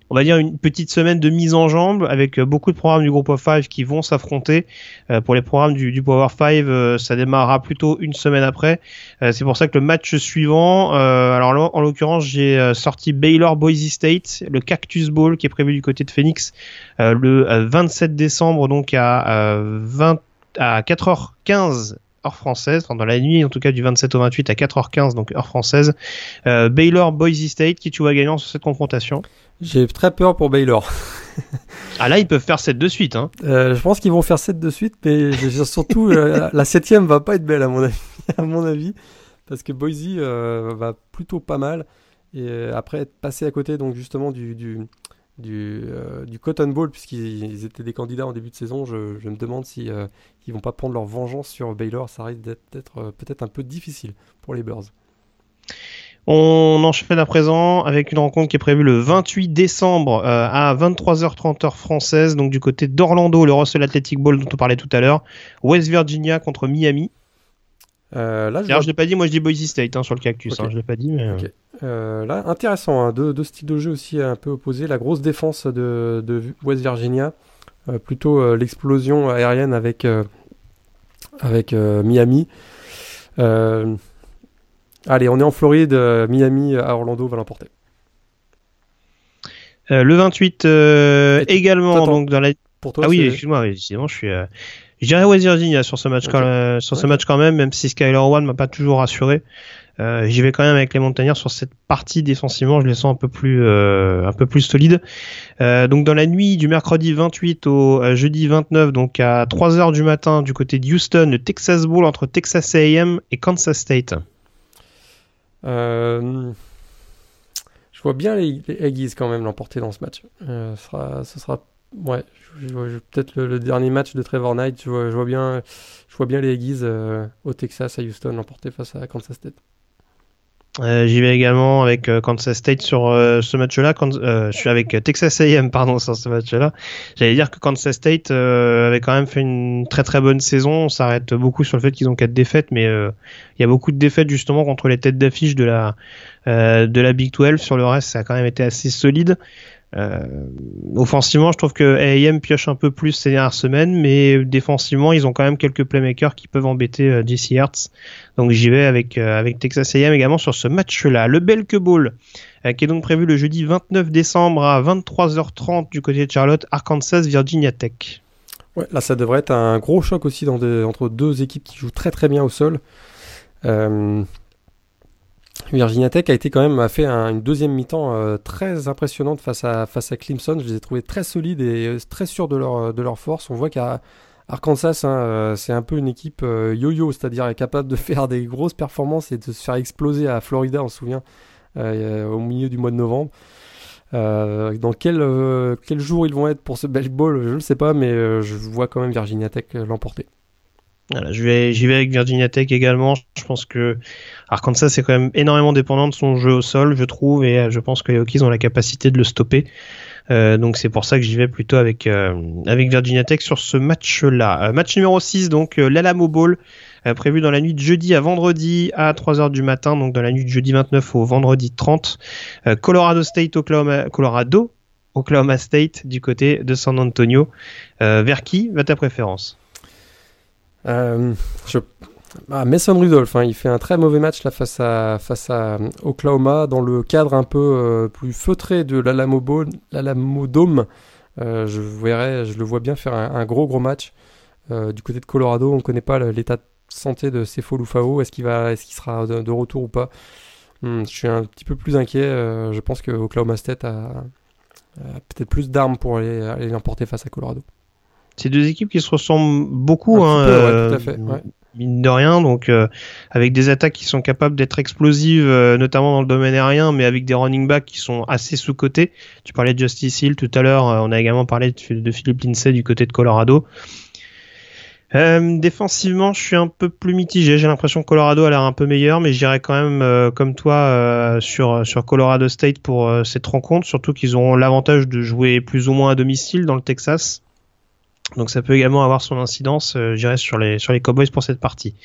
on va dire une petite semaine de mise en jambe avec euh, beaucoup de programmes du groupe of five qui vont s'affronter. Euh, pour les programmes du, Power 5, euh, ça démarrera plutôt une semaine après. c'est pour ça que le match suivant, alors en l'occurrence j'ai sorti Baylor Boise State, le Cactus Bowl qui est prévu du côté de Phoenix le 27 décembre donc à 20 à 4h15 heure française, dans la nuit en tout cas du 27 au 28 à 4h15 donc heure française. Baylor Boise State qui tu vois gagnant sur cette confrontation j'ai très peur pour Baylor. ah là, ils peuvent faire 7 de suite. Hein. Euh, je pense qu'ils vont faire 7 de suite, mais surtout euh, la septième va pas être belle à mon avis, à mon avis parce que Boise euh, va plutôt pas mal. Et après être passé à côté donc justement du, du, du, du Cotton Bowl, puisqu'ils étaient des candidats en début de saison, je, me demande si ils vont pas prendre leur vengeance sur Baylor. Ça risque d'être peut-être un peu difficile pour les Bears. On enchaîne à présent avec une rencontre qui est prévue le 28 décembre euh, à 23h30 heure française, donc du côté d'Orlando, le Russell Athletic Bowl dont on parlait tout à l'heure, West Virginia contre Miami. Euh, là, je ne l'ai pas dit, moi je dis Boise State hein, sur le cactus, hein, je l'ai pas dit. Mais... Euh, là, intéressant, hein, deux, styles de jeu aussi un peu opposés. La grosse défense de, West Virginia, plutôt l'explosion aérienne avec, avec Miami. Allez, on est en Floride, euh, Miami à Orlando va l'emporter. Euh, le 28 euh, également donc dans la pour toi, ah oui excuse-moi je suis Je dirais West Virginia sur ce match, quand, même, sur ce match quand même, même si Skyler One m'a pas toujours rassuré. Euh, J'y vais quand même avec les Montagnards sur cette partie défensivement, je les sens un peu plus euh, un peu plus solides. Euh, donc dans la nuit du mercredi 28 au jeudi 29, donc à 3 heures du matin du côté de Houston, le Texas Bowl entre Texas A&M et Kansas State. Euh, je vois bien les, les Aggies quand même l'emporter dans ce match. Euh, ce sera, ce sera ouais, peut-être le, dernier match de Trevor Knight. Je vois, vois bien, je vois bien les Aggies euh, au Texas à Houston l'emporter face à Kansas State. Euh, J'y vais également avec euh, Kansas State sur ce match-là. je suis avec Texas A&M pardon sur ce match-là. J'allais dire que Kansas State avait quand même fait une très très bonne saison. On s'arrête beaucoup sur le fait qu'ils ont quatre défaites, mais il y a beaucoup de défaites justement contre les têtes d'affiche de de la Big 12. Sur le reste, ça a quand même été assez solide. Euh, offensivement, je trouve que A&M pioche un peu plus ces dernières semaines, mais défensivement, ils ont quand même quelques playmakers qui peuvent embêter euh, JC Hertz. Donc j'y vais avec, euh, avec Texas A&M également sur ce match-là. Le Belk Bowl, euh, qui est donc prévu le jeudi 29 décembre à 23h30 du côté de Charlotte, Arkansas, Virginia Tech. Ouais, là, ça devrait être un gros choc aussi entre deux équipes qui jouent très très bien au sol. Euh, Virginia Tech a été quand même a fait un, une deuxième mi-temps euh, très impressionnante face à face à Clemson. Je les ai trouvés très solides et euh, très sûrs de leur de leur force. On voit qu'à Arkansas, hein, euh, c'est un peu une équipe euh, yo-yo, c'est-à-dire capable de faire des grosses performances et de se faire exploser à Florida, on se souvient, euh, au milieu du mois de novembre. dans quel, jour ils vont être pour ce Belge Bowl, je ne sais pas, mais je vois quand même Virginia Tech l'emporter. Je vais, j'y vais avec Virginia Tech également. Je pense que Arkansas c'est quand même énormément dépendant de son jeu au sol, je trouve, et je pense que les Hokies ont la capacité de le stopper. Euh, donc c'est pour ça que j'y vais plutôt avec euh, avec Virginia Tech sur ce match-là. Euh, match numéro 6, donc l'Alamo Bowl, prévu dans la nuit de jeudi à vendredi à 3h du matin, donc dans la nuit de jeudi 29 au vendredi 30. Colorado State, Oklahoma, Colorado, Oklahoma State du côté de San Antonio. vers qui va ta préférence? Euh, je... ah, Mason Rudolph, hein, il fait un très mauvais match là face à face à Oklahoma dans le cadre un peu euh, plus feutré de l'Alamo Dome. Euh, je verrais, je le vois bien faire un, gros gros match. Euh, du côté de Colorado, on ne connaît pas l'état de santé de Cefo Lufao. Est-ce qu'il est-ce qu'il sera de, retour ou pas? Hmm, Je suis un petit peu plus inquiet. Euh, je pense que Oklahoma State a, a peut-être plus d'armes pour aller l'emporter face à Colorado c'est deux équipes qui se ressemblent beaucoup, hein, peu, euh, ouais, fait, ouais. mine de rien, donc euh, avec des attaques qui sont capables d'être explosives, euh, notamment dans le domaine aérien, mais avec des running backs qui sont assez sous cotés. Tu parlais de Justice Hill tout à l'heure, on a également parlé de, de Philippe Lindsay du côté de Colorado. Euh, défensivement, je suis un peu plus mitigé. J'ai l'impression que Colorado a l'air un peu meilleur, mais j'irai quand même, euh, comme toi, euh, sur, sur Colorado State pour cette rencontre. Surtout qu'ils auront l'avantage de jouer plus ou moins à domicile dans le Texas. Donc ça peut également avoir son incidence, euh, je dirais, sur les, sur les Cowboys pour cette partie.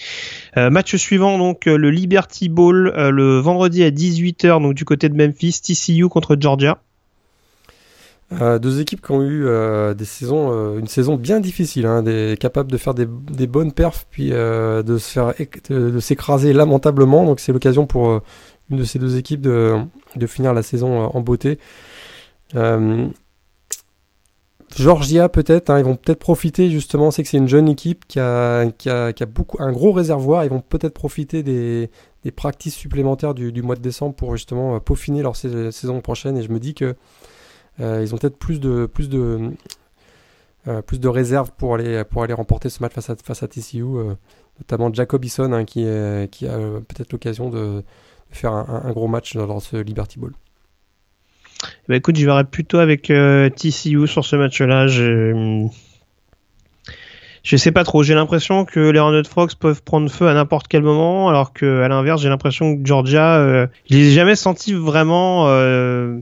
Euh, match suivant, donc euh, le Liberty Bowl, euh, le vendredi à 18h, donc du côté de Memphis, TCU contre Georgia. Deux équipes qui ont eu des saisons, une saison bien difficile, hein, capables de faire des, bonnes perfs, puis de se de s'écraser lamentablement. Donc c'est l'occasion pour une de ces deux équipes de, de finir la saison en beauté. Georgia peut-être, hein, ils vont peut-être profiter justement, c'est que c'est une jeune équipe qui a, qui a, qui a beaucoup, un gros réservoir, ils vont peut-être profiter des, des practices supplémentaires du, du, mois de décembre pour justement euh, peaufiner leur saison prochaine et je me dis que euh, ils ont peut-être plus de, plus de, euh, plus de réserves pour aller, pour aller remporter ce match face à, face à TCU, euh, notamment Jacob Eason hein, qui, qui a peut-être l'occasion de, de, faire un, gros match dans ce Liberty Bowl. Bah écoute, je verrais plutôt avec euh, TCU sur ce match-là. Je... je sais pas trop. J'ai l'impression que les Horned Frogs peuvent prendre feu à n'importe quel moment, alors que à l'inverse, j'ai l'impression que Georgia, euh, je les ai jamais sentis vraiment euh,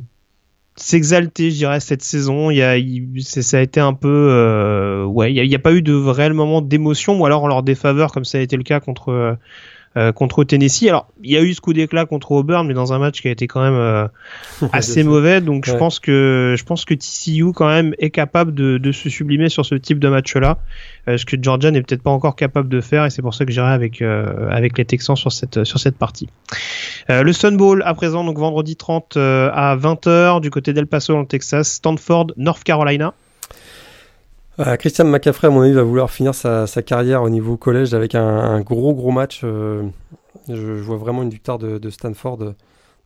s'exalter, je dirais, cette saison. Il y a, ça a été un peu, euh, ouais, il n'y a, a, pas eu de réel moment d'émotion, ou alors en leur défaveur, comme ça a été le cas contre euh, contre Tennessee. Alors, il y a eu ce coup d'éclat contre Auburn, mais dans un match qui a été quand même euh, assez mauvais. Donc, ouais. je pense que je pense que TCU quand même est capable de, de se sublimer sur ce type de match-là, euh, ce que Georgia n'est peut-être pas encore capable de faire, et c'est pour ça que j'irai avec euh, avec les Texans sur cette sur cette partie. Euh, le Sun Bowl à présent, donc vendredi 30 à 20h du côté d'El Paso dans le Texas, Stanford, North Carolina. Christian McCaffrey, à mon avis, va vouloir finir sa, carrière au niveau collège avec un, gros gros match. je, vois vraiment une victoire de, Stanford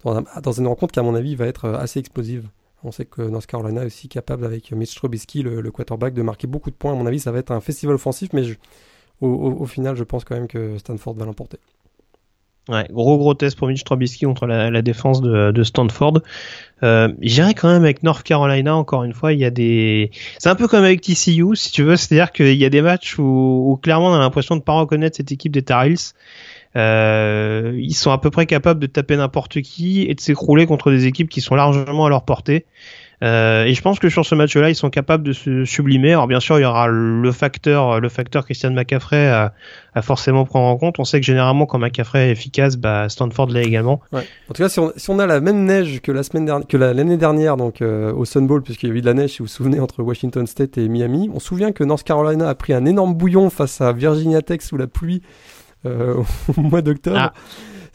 dans, une rencontre qui, à mon avis, va être assez explosive. On sait que North Carolina est aussi capable, avec Mitch Trubisky, le, quarterback, de marquer beaucoup de points. À mon avis, ça va être un festival offensif, mais au, final, je pense quand même que Stanford va l'emporter. Ouais, gros gros test pour Mitch Trubisky contre la, défense de, Stanford. Euh, J'irai quand même avec North Carolina. Encore une fois, il y a des. C'est un peu comme avec TCU, si tu veux. C'est-à-dire qu'il y a des matchs où, clairement on a l'impression de pas reconnaître cette équipe des Tar. Euh, ils sont à peu près capables de taper n'importe qui et de s'écrouler contre des équipes qui sont largement à leur portée. Euh, et je pense que sur ce match-là, ils sont capables de se sublimer. Alors bien sûr, il y aura le facteur, le facteur Christian McCaffrey à, à forcément prendre en compte. On sait que généralement, quand McCaffrey est efficace, bah, Stanford l'est également. Ouais. En tout cas, si on, si on, a la même neige que la semaine dernière, que l'année dernière, donc euh, au Sun Bowl, puisqu'il y a eu de la neige, si vous vous souvenez, entre Washington State et Miami, on se souvient que North Carolina a pris un énorme bouillon face à Virginia Tech sous la pluie euh, au mois d'octobre. Ah.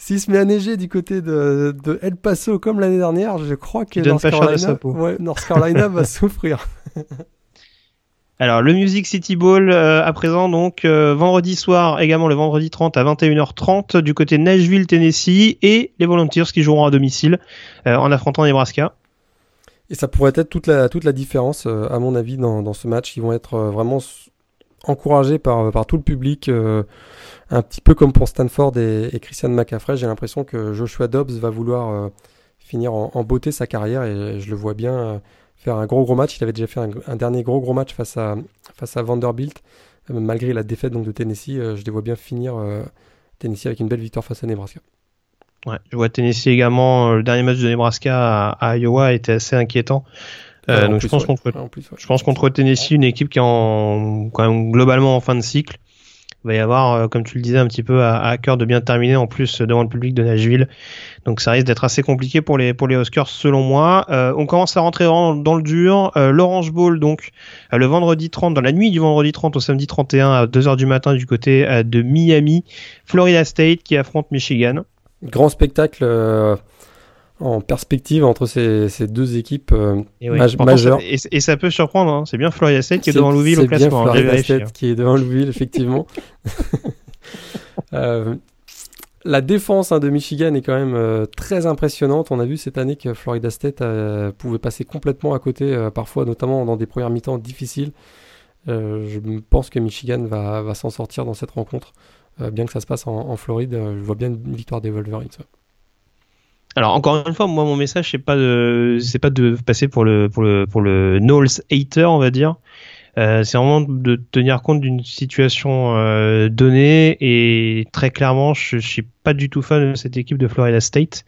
S'il se met à neiger du côté de, El Paso comme l'année dernière, je crois que North Carolina, ouais, North Carolina va souffrir. Alors le Music City Bowl euh, à présent donc euh, vendredi soir également le vendredi 30 à 21h30 du côté de Nashville Tennessee et les Volunteers qui joueront à domicile euh, en affrontant Nebraska. Et ça pourrait être toute la toute la différence à mon avis dans, dans ce match. Ils vont être vraiment encouragés par tout le public un petit peu comme pour Stanford et, Christian McCaffrey, j'ai l'impression que Joshua Dobbs va vouloir euh, finir en, beauté sa carrière et je le vois bien euh, faire un gros gros match. Il avait déjà fait un, dernier gros gros match face à, Vanderbilt, euh, malgré la défaite donc, de Tennessee. je les vois bien finir Tennessee avec une belle victoire face à Nebraska. Ouais, je vois Tennessee également. Le dernier match de Nebraska à, Iowa était assez inquiétant. Donc je pense, contre, je pense contre Tennessee, une équipe qui est en, quand même globalement en fin de cycle. Il va y avoir, euh, comme tu le disais, un petit peu à, cœur de bien terminer en plus devant le public de Nashville. Donc ça risque d'être assez compliqué pour les pour les Huskers selon moi. Euh, on commence à rentrer dans, dans le dur. Euh, L'Orange Bowl donc le vendredi 30, dans la nuit du vendredi 30 au samedi 31 à 2h du matin du côté de Miami, Florida State qui affronte Michigan. Grand spectacle en perspective entre ces, ces deux équipes euh, majeures. et, ça peut surprendre, hein. c'est bien Florida State qui est, devant Louisville au classement. C'est bien Florida State qui est devant Louisville, effectivement. euh, la défense hein, de Michigan est quand même euh, très impressionnante. On a vu cette année que Florida State pouvait passer complètement à côté, parfois notamment dans des premières mi-temps difficiles. je pense que Michigan va, va s'en sortir dans cette rencontre, bien que ça se passe en, en Floride. je vois bien une victoire des Wolverines. Alors encore une fois, moi mon message c'est pas de c'est pas de passer pour le pour le Knowles hater on va dire. Euh, c'est vraiment de tenir compte d'une situation euh, donnée et très clairement je, suis pas du tout fan de cette équipe de Florida State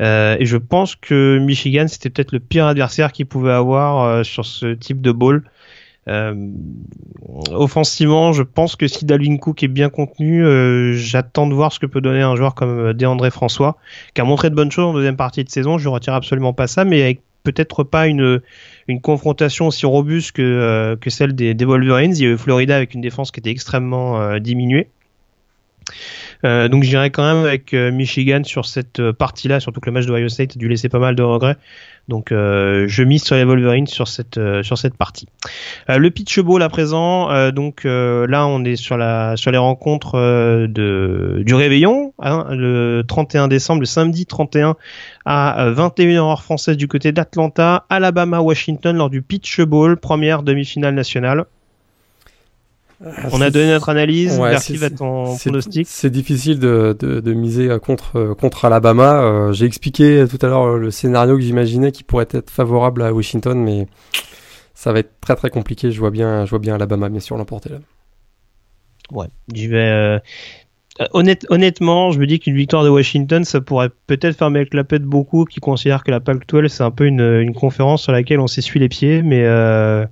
euh, et je pense que Michigan c'était peut-être le pire adversaire qu'il pouvait avoir sur ce type de ball. Euh, offensivement, je pense que si Dalvin Cook est bien contenu, euh, j'attends de voir ce que peut donner un joueur comme euh, DeAndre François, qui a montré de bonnes choses en deuxième partie de saison. Je ne retire absolument pas ça, mais avec peut-être pas une, une confrontation aussi robuste que, que celle des, des, Wolverines. Il y a eu Florida avec une défense qui était extrêmement diminuée. Euh, donc j'irai quand même avec Michigan sur cette partie-là, surtout que le match de Ohio State a dû laisser pas mal de regrets. Donc euh, je mise sur les Wolverines sur cette euh, sur cette partie. Euh, le pitch ball à présent, donc là on est sur la sur les rencontres de du réveillon hein, le 31 décembre, le samedi 31 à 21h heure française du côté d'Atlanta, Alabama Washington lors du pitch ball, première demi-finale nationale. On a donné notre analyse. Merci va ton pronostic. C'est difficile de, de, miser contre, contre Alabama. Euh, j'ai expliqué tout à l'heure le scénario que j'imaginais qui pourrait être favorable à Washington, mais ça va être très très compliqué. Je vois bien, je vois bien Alabama bien sûr l'emporter là. Ouais, je vais. Euh, honnêtement, je me dis qu'une victoire de Washington, ça pourrait peut-être faire le clapet de beaucoup qui considèrent que la Pac-12 c'est un peu une, une conférence sur laquelle on s'essuie les pieds, mais euh,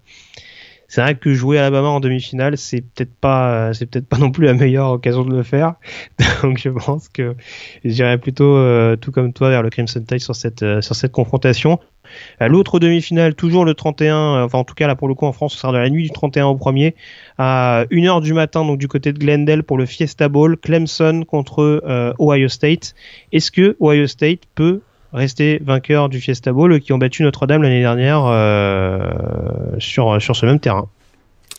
c'est vrai que jouer à Alabama en demi-finale, c'est peut-être pas, c'est peut-être pas non plus la meilleure occasion de le faire. Donc je pense que j'irai plutôt euh, tout comme toi vers le Crimson Tide sur cette euh, sur cette confrontation. Euh, l'autre demi-finale, toujours le 31, enfin en tout cas là pour le coup en France, ce sera de la nuit du 31 au premier à 1h du matin donc du côté de Glendale pour le Fiesta Bowl, Clemson contre Ohio State. Est-ce que Ohio State peut rester vainqueurs du Fiesta Bowl qui ont battu Notre-Dame l'année dernière euh, sur, sur ce même terrain.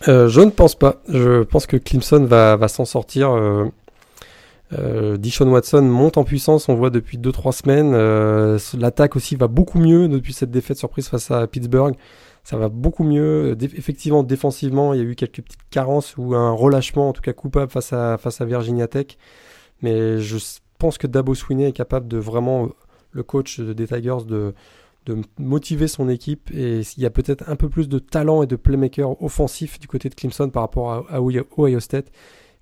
Je ne pense pas. Je pense que Clemson va, va s'en sortir. Euh, Dishon Watson monte en puissance, on voit depuis 2-3 semaines. Euh, l'attaque aussi va beaucoup mieux depuis cette défaite surprise face à Pittsburgh. Ça va beaucoup mieux. effectivement, défensivement, il y a eu quelques petites carences ou un relâchement, en tout cas coupable face à, face à Virginia Tech. Mais je pense que Dabo Swinney est capable de vraiment, le coach des Tigers, de, motiver son équipe. Et il y a peut-être un peu plus de talent et de playmaker offensif du côté de Clemson par rapport à, Ohio State.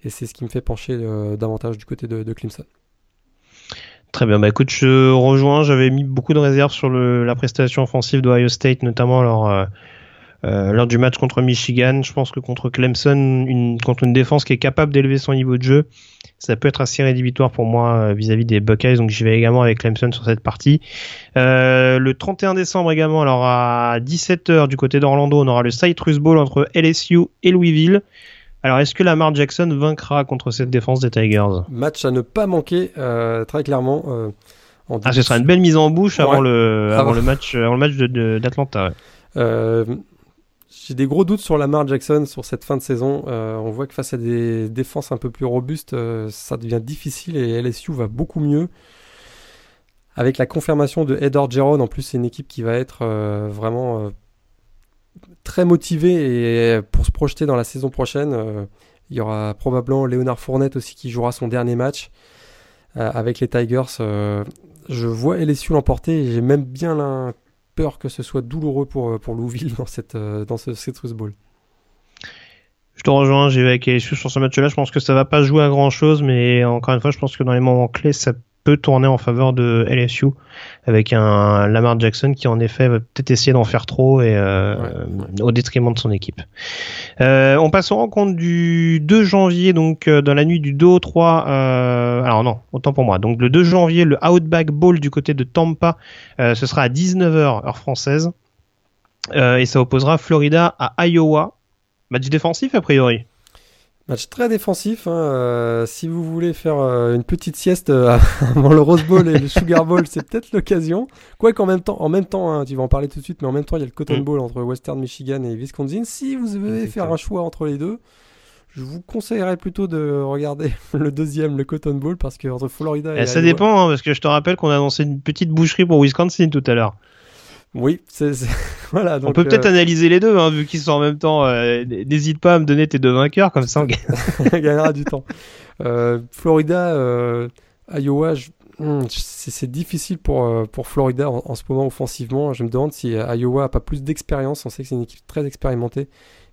Et c'est ce qui me fait pencher euh, davantage du côté de, Clemson. Très bien, bah écoute, je rejoins, j'avais mis beaucoup de réserves sur la prestation offensive d'Ohio State, notamment euh, euh, lors du match contre Michigan. Je pense que contre Clemson, une, contre une défense qui est capable d'élever son niveau de jeu, ça peut être assez rédhibitoire pour moi vis-à-vis des Buckeyes, donc j'y vais également avec Clemson sur cette partie. le 31 décembre également, alors à 17h du côté d'Orlando, on aura le Citrus Bowl entre LSU et Louisville. Alors, est-ce que Lamar Jackson vaincra contre cette défense des Tigers? Match à ne pas manquer, euh, très clairement. Euh, ah, ce sera une belle mise en bouche avant, le, avant, le match, avant le match d'Atlanta. Euh, j'ai des gros doutes sur Lamar Jackson sur cette fin de saison. on voit que face à des défenses un peu plus robustes, ça devient difficile et LSU va beaucoup mieux. Avec la confirmation de Ed Orgeron, en plus, c'est une équipe qui va être vraiment très motivé et pour se projeter dans la saison prochaine. Euh, il y aura probablement Léonard Fournette aussi qui jouera son dernier match euh, avec les Tigers. Euh, je vois LSU l'emporter et j'ai même bien peur que ce soit douloureux pour, pour Louisville dans, cette, dans ce Citrus Bowl. Je te rejoins, j'ai avec LSU sur ce match-là. Je pense que ça va pas jouer à grand chose, mais encore une fois, je pense que dans les moments clés, ça peut tourner en faveur de LSU avec un Lamar Jackson qui en effet va peut-être essayer d'en faire trop et euh, au détriment de son équipe. Euh, on passe au rencontre du 2 janvier donc euh, dans la nuit du 2 au 3 alors non autant pour moi. Donc le 2 janvier le Outback Bowl du côté de Tampa ce sera à 19h heure française. Et ça opposera Florida à Iowa. Match défensif a priori Match très défensif. Hein, euh, si vous voulez faire euh, une petite sieste euh, avant le Rose Bowl et le Sugar Bowl, c'est peut-être l'occasion. Quoi qu'en même temps, en même temps, hein, tu vas en parler tout de suite, mais en même temps, il y a le Cotton mm. Bowl entre Western Michigan et Wisconsin. Si vous devez faire un choix entre les deux, je vous conseillerais plutôt de regarder le deuxième, le Cotton Bowl, parce que entre Florida et. et ça dépend, hein, parce que je te rappelle qu'on a annoncé une petite boucherie pour Wisconsin tout à l'heure. Oui, c'est voilà. on peut peut-être euh, analyser les deux, hein, vu qu'ils sont en même temps. Euh, n'hésite pas à me donner tes deux vainqueurs, comme ça on gagnera du temps. Euh, Florida, Iowa, hmm, c'est difficile pour, pour Florida en, ce moment offensivement. Je me demande si Iowa a pas plus d'expérience. On sait que c'est une équipe très expérimentée.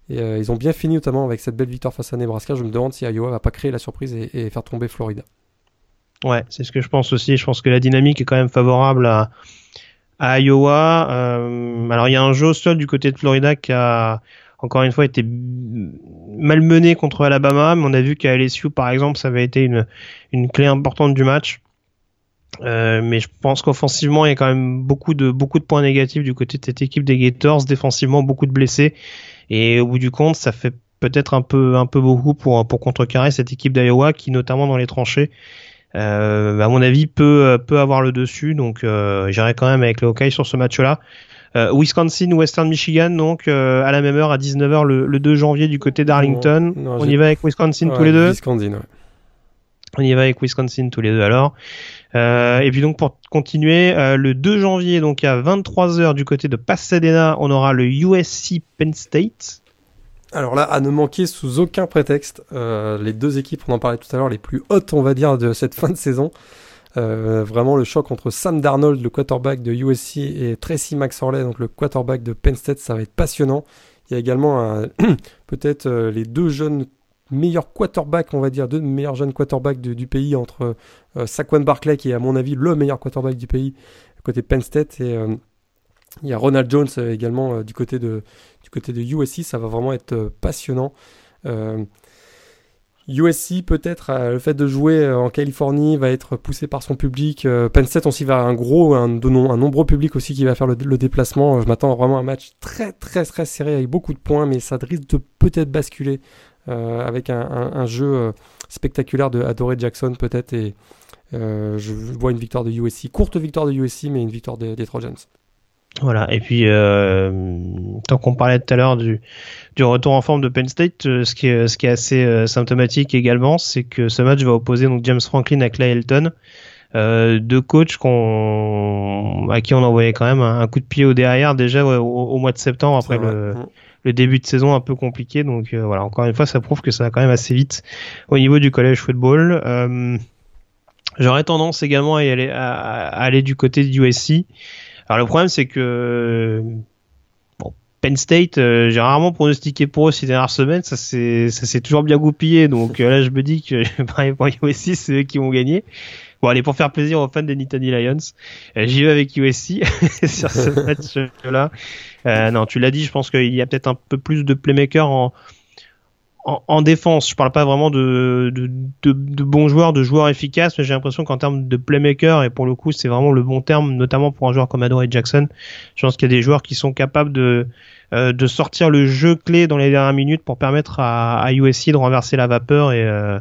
Et ils ont bien fini notamment avec cette belle victoire face à Nebraska. Je me demande si Iowa va pas créer la surprise et faire tomber Florida. Ouais, c'est ce que je pense aussi. Je pense que la dynamique est quand même favorable à à Iowa. Euh, alors il y a un jeu au sol du côté de Florida qui a encore une fois été malmené contre Alabama, mais on a vu qu'à LSU par exemple ça avait été une, clé importante du match. Euh, mais je pense qu'offensivement il y a quand même beaucoup de beaucoup de points négatifs du côté de cette équipe des Gators, défensivement beaucoup de blessés et au bout du compte ça fait peut-être un peu un peu beaucoup pour pour contrecarrer cette équipe d'Iowa qui notamment dans les tranchées à mon avis, peut, euh, peut avoir le dessus. Donc, euh, j'irai quand même avec le Hawkeye sur ce match-là. Euh, Wisconsin, Western Michigan, donc à la même heure, à 19h le, 2 janvier du côté d'Arlington. On y va avec Wisconsin tous les deux Wisconsin, ouais. On y va avec Wisconsin tous les deux alors. Euh, et puis donc pour continuer, le 2 janvier donc à 23h du côté de Pasadena, on aura le USC Penn State. Alors là, à ne manquer sous aucun prétexte, euh, les deux équipes, on en parlait tout à l'heure, les plus hautes, on va dire, de cette fin de saison. Euh, vraiment le choc entre Sam Darnold, le quarterback de USC, et Tracy McSorley, donc le quarterback de Penn State, ça va être passionnant. Il y a également peut-être euh, les deux jeunes meilleurs quarterbacks, on va dire, deux meilleurs jeunes quarterbacks du pays entre Saquon Barkley, qui est à mon avis le meilleur quarterback du pays, côté Penn State, et il y a Ronald Jones également du côté de, côté de USC, ça va vraiment être euh, passionnant. USC, euh, peut-être, euh, le fait de jouer en Californie va être poussé par son public. Penn State aussi va un gros, un, nombreux public aussi qui va faire le, déplacement. Je m'attends vraiment à un match très, très, très serré avec beaucoup de points, mais ça risque de peut-être basculer avec un, jeu spectaculaire de Adoré Jackson, peut-être. Et je vois une victoire de USC, courte victoire de USC, mais une victoire des Trojans. Voilà, et puis tant qu'on parlait tout à l'heure du, du retour en forme de Penn State, ce, qui est, ce qui est assez symptomatique également, c'est que ce match va opposer donc James Franklin à Clay Elton. Euh, deux coachs qu'on, à qui on envoyait quand même un, coup de pied au derrière déjà au, mois de septembre après le, le, début de saison un peu compliqué. Donc euh, voilà, encore une fois, ça prouve que ça va quand même assez vite au niveau du collège football. Euh, J'aurais tendance également à, aller, à, aller du côté du USC. Alors le problème c'est que bon, Penn State, euh, j'ai rarement pronostiqué pour eux ces dernières semaines, ça s'est toujours bien goupillé. Donc là je me dis que pour USC c'est eux qui vont gagner. Bon, allez, pour faire plaisir aux fans des Nittany Lions, euh, j'y vais avec USC sur ce match-là. Euh, non, tu l'as dit, je pense qu'il y a peut-être un peu plus de playmakers en, en, défense. Je parle pas vraiment de, de, de, bons joueurs, de joueurs efficaces, mais j'ai l'impression qu'en termes de playmakers, et pour le coup, c'est vraiment le bon terme, notamment pour un joueur comme Adore Jackson, je pense qu'il y a des joueurs qui sont capables de, euh, de sortir le jeu clé dans les dernières minutes pour permettre à, à USC de renverser la vapeur et, euh,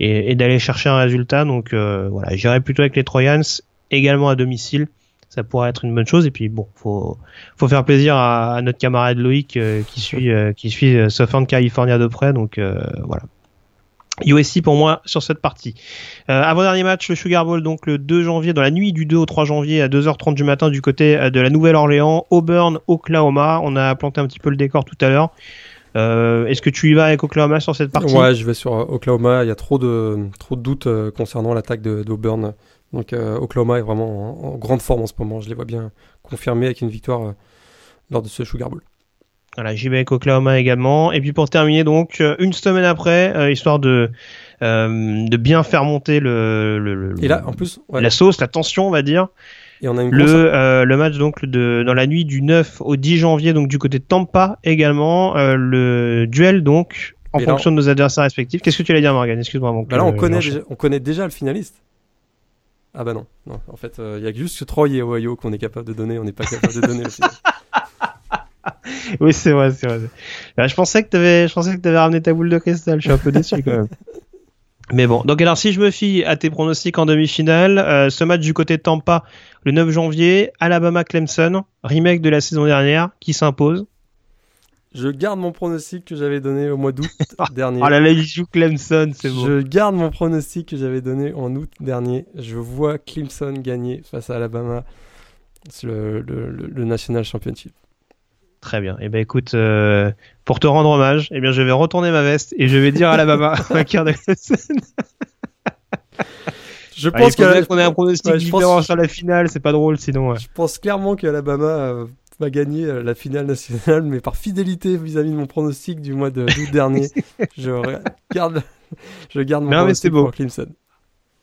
et, d'aller chercher un résultat. Donc euh, voilà, j'irai plutôt avec les Trojans, également à domicile. Ça pourrait être une bonne chose. Et puis bon, faut faut faire plaisir à, notre camarade Loïc euh, qui suit euh, qui suit Southern California de près. Donc voilà. USC pour moi sur cette partie. Euh, avant-dernier match, le Sugar Bowl, donc le 2 janvier, dans la nuit du 2 au 3 janvier à 2h30 du matin du côté de la Nouvelle-Orléans, Auburn, Oklahoma. On a planté un petit peu le décor tout à l'heure. Euh, est-ce que tu y vas avec Oklahoma sur cette partie? Ouais, je vais sur euh, Oklahoma. Il y a trop de, trop de doutes euh, concernant l'attaque d'Auburn. Donc Oklahoma est vraiment en, grande forme en ce moment. Je les vois bien confirmés avec une victoire lors de ce Sugar Bowl. Voilà, j'y vais avec Oklahoma également. Et puis pour terminer, donc une semaine après, histoire de de bien faire monter le, le, Et là, en plus, la sauce, la tension, on va dire le, euh, le match donc de, dans la nuit du 9 au 10 janvier donc du côté de Tampa également euh, le duel donc en fonction de nos adversaires respectifs. Qu'est-ce que tu allais dire Morgan? Excuse-moi. Bah là on connaît déjà, on connaît déjà le finaliste. Ah bah non, non. En fait, euh, il y a juste Troy et Ohio qu'on est capable de donner, on n'est pas capable de donner finaliste. oui, c'est vrai, c'est vrai. Bah, je pensais que tu avais, je pensais que avais ramené ta boule de cristal. Je suis un peu déçu quand même. Mais bon, donc alors si je me fie à tes pronostics en demi-finale, euh, ce match du côté de Tampa, le 9 janvier, Alabama-Clemson, remake de la saison dernière, qui s'impose? Je garde mon pronostic que j'avais donné au mois d'août dernier. Ah là là, il joue Clemson, c'est bon. Je garde mon pronostic que j'avais donné en août dernier. Je vois Clemson gagner face à Alabama le, le, le National Championship. Très bien. Et eh ben écoute, euh, pour te rendre hommage, eh bien je vais retourner ma veste et je vais dire à Alabama vainqueur de Je ah, pense qu'on ait un pronostic différent sur la finale, c'est pas drôle sinon. Je pense clairement qu'Alabama va gagner euh, la finale nationale, mais par fidélité vis-à-vis de mon pronostic du mois d'août dernier, je garde, je garde mon pronostic pour Clemson.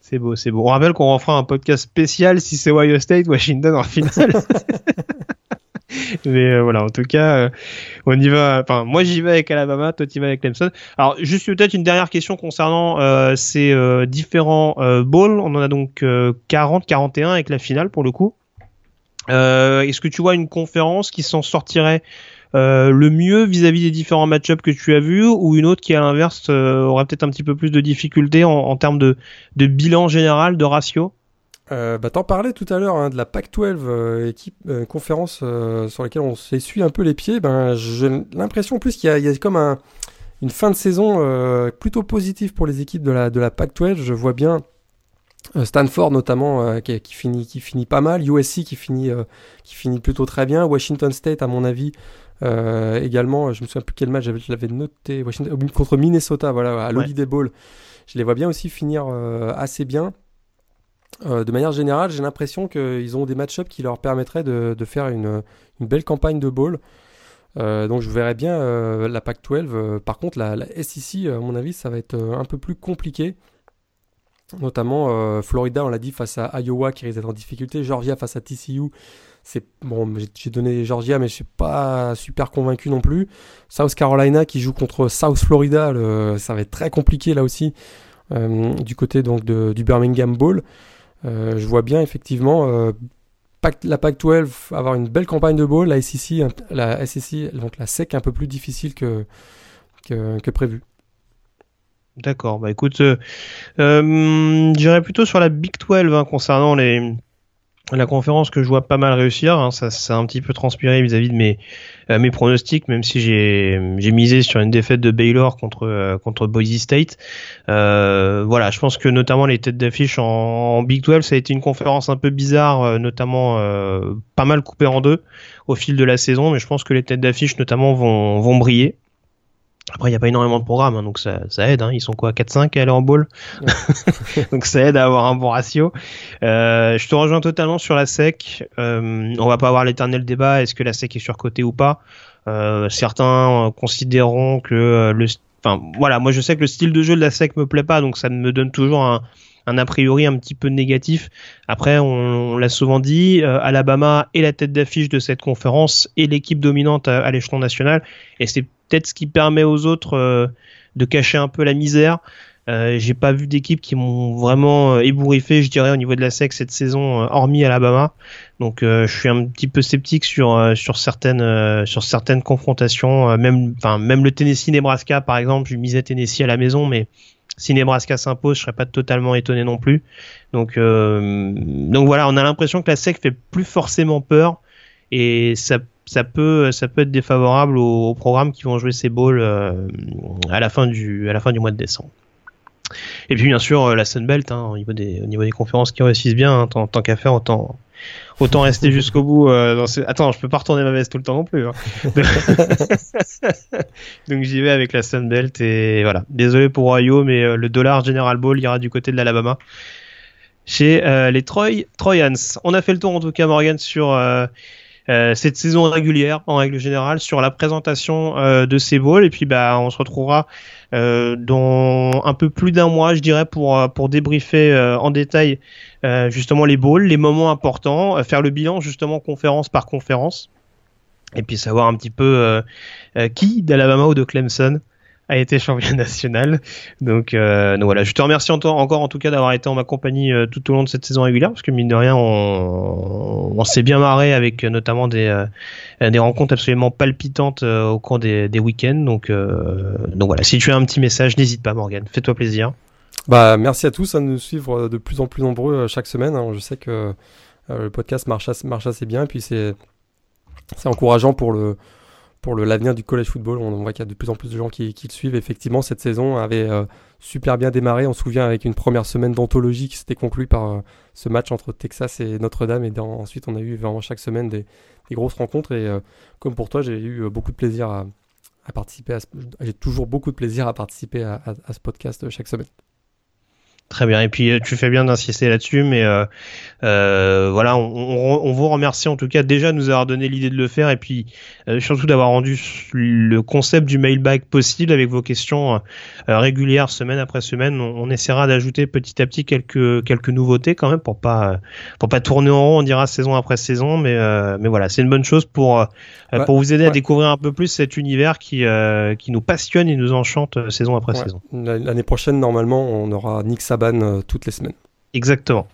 C'est beau, c'est beau. On rappelle qu'on refera un podcast spécial si c'est Ohio State, Washington en finale. Mais euh, voilà, en tout cas, euh, on y va. Enfin, moi j'y vais avec Alabama, toi tu vas avec Clemson. Alors, juste peut-être une dernière question concernant euh, ces différents bowls. On en a donc 40, 41 avec la finale pour le coup. Est-ce que tu vois une conférence qui s'en sortirait le mieux vis-à-vis des différents match-ups que tu as vus ou une autre qui à l'inverse aurait peut-être un petit peu plus de difficultés en, en termes de, de bilan général, de ratio? Euh, bah, T'en parlais tout à l'heure hein, de la PAC-12, euh, équipe euh, conférence euh, sur laquelle on s'essuie un peu les pieds. Ben, j'ai l'impression plus qu'il y, y, a comme un, une fin de saison plutôt positive pour les équipes de la, de la PAC-12. Je vois bien Stanford notamment qui, qui, finit, qui finit pas mal, USC qui finit, qui finit plutôt très bien, Washington State à mon avis également. Je me souviens plus quel match je l'avais noté, Washington contre Minnesota, voilà à l'Holiday Bowl. Je les vois bien aussi finir assez bien. Euh, de manière générale, j'ai l'impression qu'ils ont des match-ups qui leur permettraient de, faire une, belle campagne de ball. Euh, donc je verrais bien euh, la Pac-12. par contre, la, SEC, à mon avis, ça va être un peu plus compliqué. Notamment Florida, on l'a dit, face à Iowa qui risque d'être en difficulté. Georgia face à TCU. C'est bon, j'ai donné Georgia, mais je suis pas super convaincu non plus. South Carolina qui joue contre South Florida, ça va être très compliqué là aussi du côté donc du Birmingham Bowl. Euh, je vois bien effectivement euh, la Pac-12 avoir une belle campagne de bowl, la SEC, la SEC, donc la SEC un peu plus difficile que, prévu. D'accord, bah écoute, euh, euh, j'irais plutôt sur la Big 12 hein, concernant les, la conférence que je vois pas mal réussir. Hein, ça, ça un petit peu transpiré vis-à-vis de mes euh, mes pronostics, même si j'ai misé sur une défaite de Baylor contre euh, contre Boise State. Voilà, je pense que notamment les têtes d'affiche en, Big 12, ça a été une conférence un peu bizarre, notamment pas mal coupée en deux au fil de la saison, mais je pense que les têtes d'affiche notamment vont vont briller. Après, il n'y a pas énormément de programmes, hein, donc ça, ça aide. Hein. Ils sont quoi 4-5 à aller en ball Donc ça aide à avoir un bon ratio. Euh, je te rejoins totalement sur la SEC. Euh, on va pas avoir l'éternel débat, est-ce que la SEC est surcotée ou pas? Euh, Certains considéreront que euh, le... Enfin, voilà, moi je sais que le style de jeu de la SEC me plaît pas, donc ça me donne toujours un, un a priori un petit peu négatif. Après, on, l'a souvent dit, euh, Alabama est la tête d'affiche de cette conférence et l'équipe dominante à, à l'échelon national, et c'est peut-être ce qui permet aux autres euh, de cacher un peu la misère. Euh, j'ai pas vu d'équipes qui m'ont vraiment euh, ébouriffé, je dirais, au niveau de la SEC cette saison, hormis Alabama. Donc, je suis un petit peu sceptique sur sur certaines sur certaines confrontations. même, enfin, même le Tennessee-Nebraska, par exemple, je misais Tennessee à la maison, mais si Nebraska s'impose, je serais pas totalement étonné non plus. Donc, donc voilà, on a l'impression que la SEC fait plus forcément peur et ça ça peut ça peut être défavorable aux, programmes qui vont jouer ces balls euh, à la fin du à la fin du mois de décembre. Et puis bien sûr euh, la Sunbelt hein, au niveau des au niveau des conférences qui réussissent bien hein, tant, tant qu'à faire autant autant rester jusqu'au bout euh, dans attends je peux pas retourner ma veste tout le temps non plus hein. donc j'y vais avec la Sunbelt et voilà désolé pour Ohio mais le dollar General Ball ira du côté de l'Alabama chez les Troy Troyans on a fait le tour en tout cas Morgan sur euh, cette saison régulière en règle générale sur la présentation euh, de ces balls. Et puis bah on se retrouvera euh, dans un peu plus d'un mois je dirais pour pour débriefer en détail justement les balls, les moments importants, faire le bilan justement conférence par conférence. Et puis savoir un petit peu qui d'Alabama ou de Clemson a été champion national. Donc, euh, donc voilà, je te remercie encore en tout cas d'avoir été en ma compagnie euh, tout au long de cette saison régulière, parce que mine de rien, on, on s'est bien marré avec euh, notamment des, euh, des rencontres absolument palpitantes au cours des, des week-ends. Donc, donc voilà, si tu as un petit message, n'hésite pas Morgan, fais-toi plaisir. Bah, merci à tous à nous suivre de plus en plus nombreux chaque semaine. Hein. Je sais que le podcast marche assez, marche assez bien, et puis c'est encourageant pour le pour l'avenir du college football. On, voit qu'il y a de plus en plus de gens qui, le suivent. Effectivement, cette saison avait euh, super bien démarré. On se souvient avec une première semaine d'anthologie qui s'était conclue par euh, ce match entre Texas et Notre-Dame. Et ensuite, on a eu vraiment chaque semaine des, grosses rencontres. Et euh, comme pour toi, j'ai eu beaucoup de plaisir à, participer. J'ai toujours beaucoup de plaisir à participer à ce podcast chaque semaine. Très bien. Et puis tu fais bien d'insister là-dessus, mais euh, euh, voilà, on, on, vous remercie en tout cas déjà de nous avoir donné l'idée de le faire, et puis euh, surtout d'avoir rendu le concept du mailbag possible avec vos questions euh, régulières semaine après semaine. On, essaiera d'ajouter petit à petit quelques quelques nouveautés quand même pour pas pour pas tourner en rond, on dira saison après saison, mais mais voilà, c'est une bonne chose pour pour vous aider à découvrir un peu plus cet univers qui qui nous passionne et nous enchante saison après saison. L'année prochaine, normalement, on aura Nick euh, toutes les semaines. Exactement.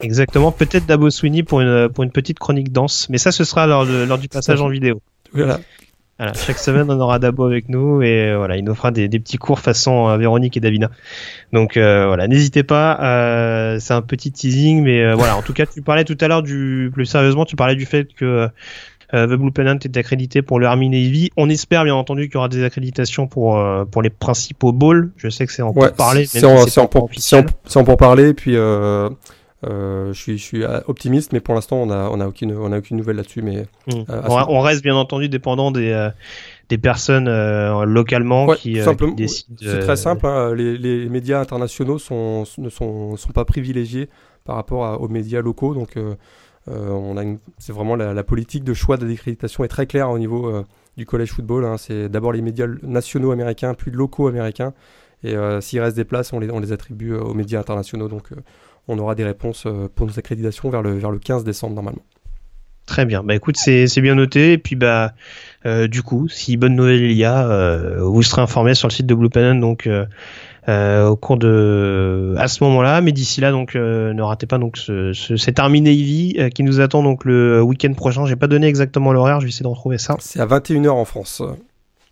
Exactement. Peut-être Dabo Sweeney pour une, pour une petite chronique danse, mais ça, ce sera lors, lors du passage en vidéo. Voilà. Chaque semaine, on aura Dabo avec nous et euh, voilà, il nous fera des, des petits cours façon euh, Véronique et Davina. Donc voilà, n'hésitez pas. c'est un petit teasing, mais voilà. En tout cas, tu parlais tout à l'heure du plus sérieusement, tu parlais du fait que euh, The Blue Pennant est accrédité pour le Army Navy. On espère bien entendu qu'il y aura des accréditations pour euh, pour les principaux balls. Je sais que c'est en pour parler. C'est en, en, pour parler. Puis euh, euh, je suis, je suis optimiste, mais pour l'instant, on a, on a aucune, on a aucune nouvelle là-dessus. Mais hmm. on, reste bien entendu dépendant des, des personnes localement qui, décident. C'est très simple. Hein. Les, les, médias internationaux sont, ne sont, sont pas privilégiés par rapport aux médias locaux, donc euh, c'est vraiment la, politique de choix de décréditation est très claire au niveau euh, du collège football. Hein. C'est d'abord les médias nationaux américains, puis locaux américains. Et euh, s'il reste des places, on les, attribue aux médias internationaux. Donc on aura des réponses pour nos accréditations vers le, vers le 15 décembre normalement. Très bien. Bah écoute, c'est bien noté. Et puis bah du coup, si bonne nouvelle il y a, vous serez informé sur le site de Blue Pen. Donc au cours de à ce moment-là. Mais d'ici là, donc euh, ne ratez pas donc ce, ce, cet Army Navy euh, qui nous attend donc le week-end prochain. J'ai pas donné exactement l'horaire, je vais essayer de retrouver ça. C'est à 21h en France.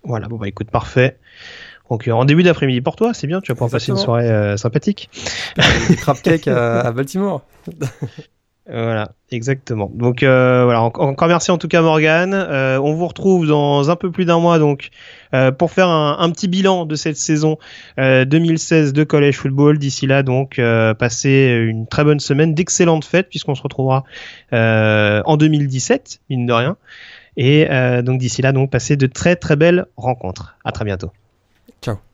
Voilà, bon bah écoute, parfait. Donc en début d'après-midi pour toi, c'est bien, tu vas pouvoir passer une soirée sympathique. Des crab cakes à, Baltimore. Voilà, exactement. Donc euh, voilà, encore merci en tout cas Morgan. Euh, on vous retrouve dans un peu plus d'un mois donc euh, pour faire un, petit bilan de cette saison 2016 de college football. D'ici là donc passez une très bonne semaine, d'excellentes fêtes puisqu'on se retrouvera en 2017 mine de rien. Et donc d'ici là donc passez de très très belles rencontres. À très bientôt. Ciao.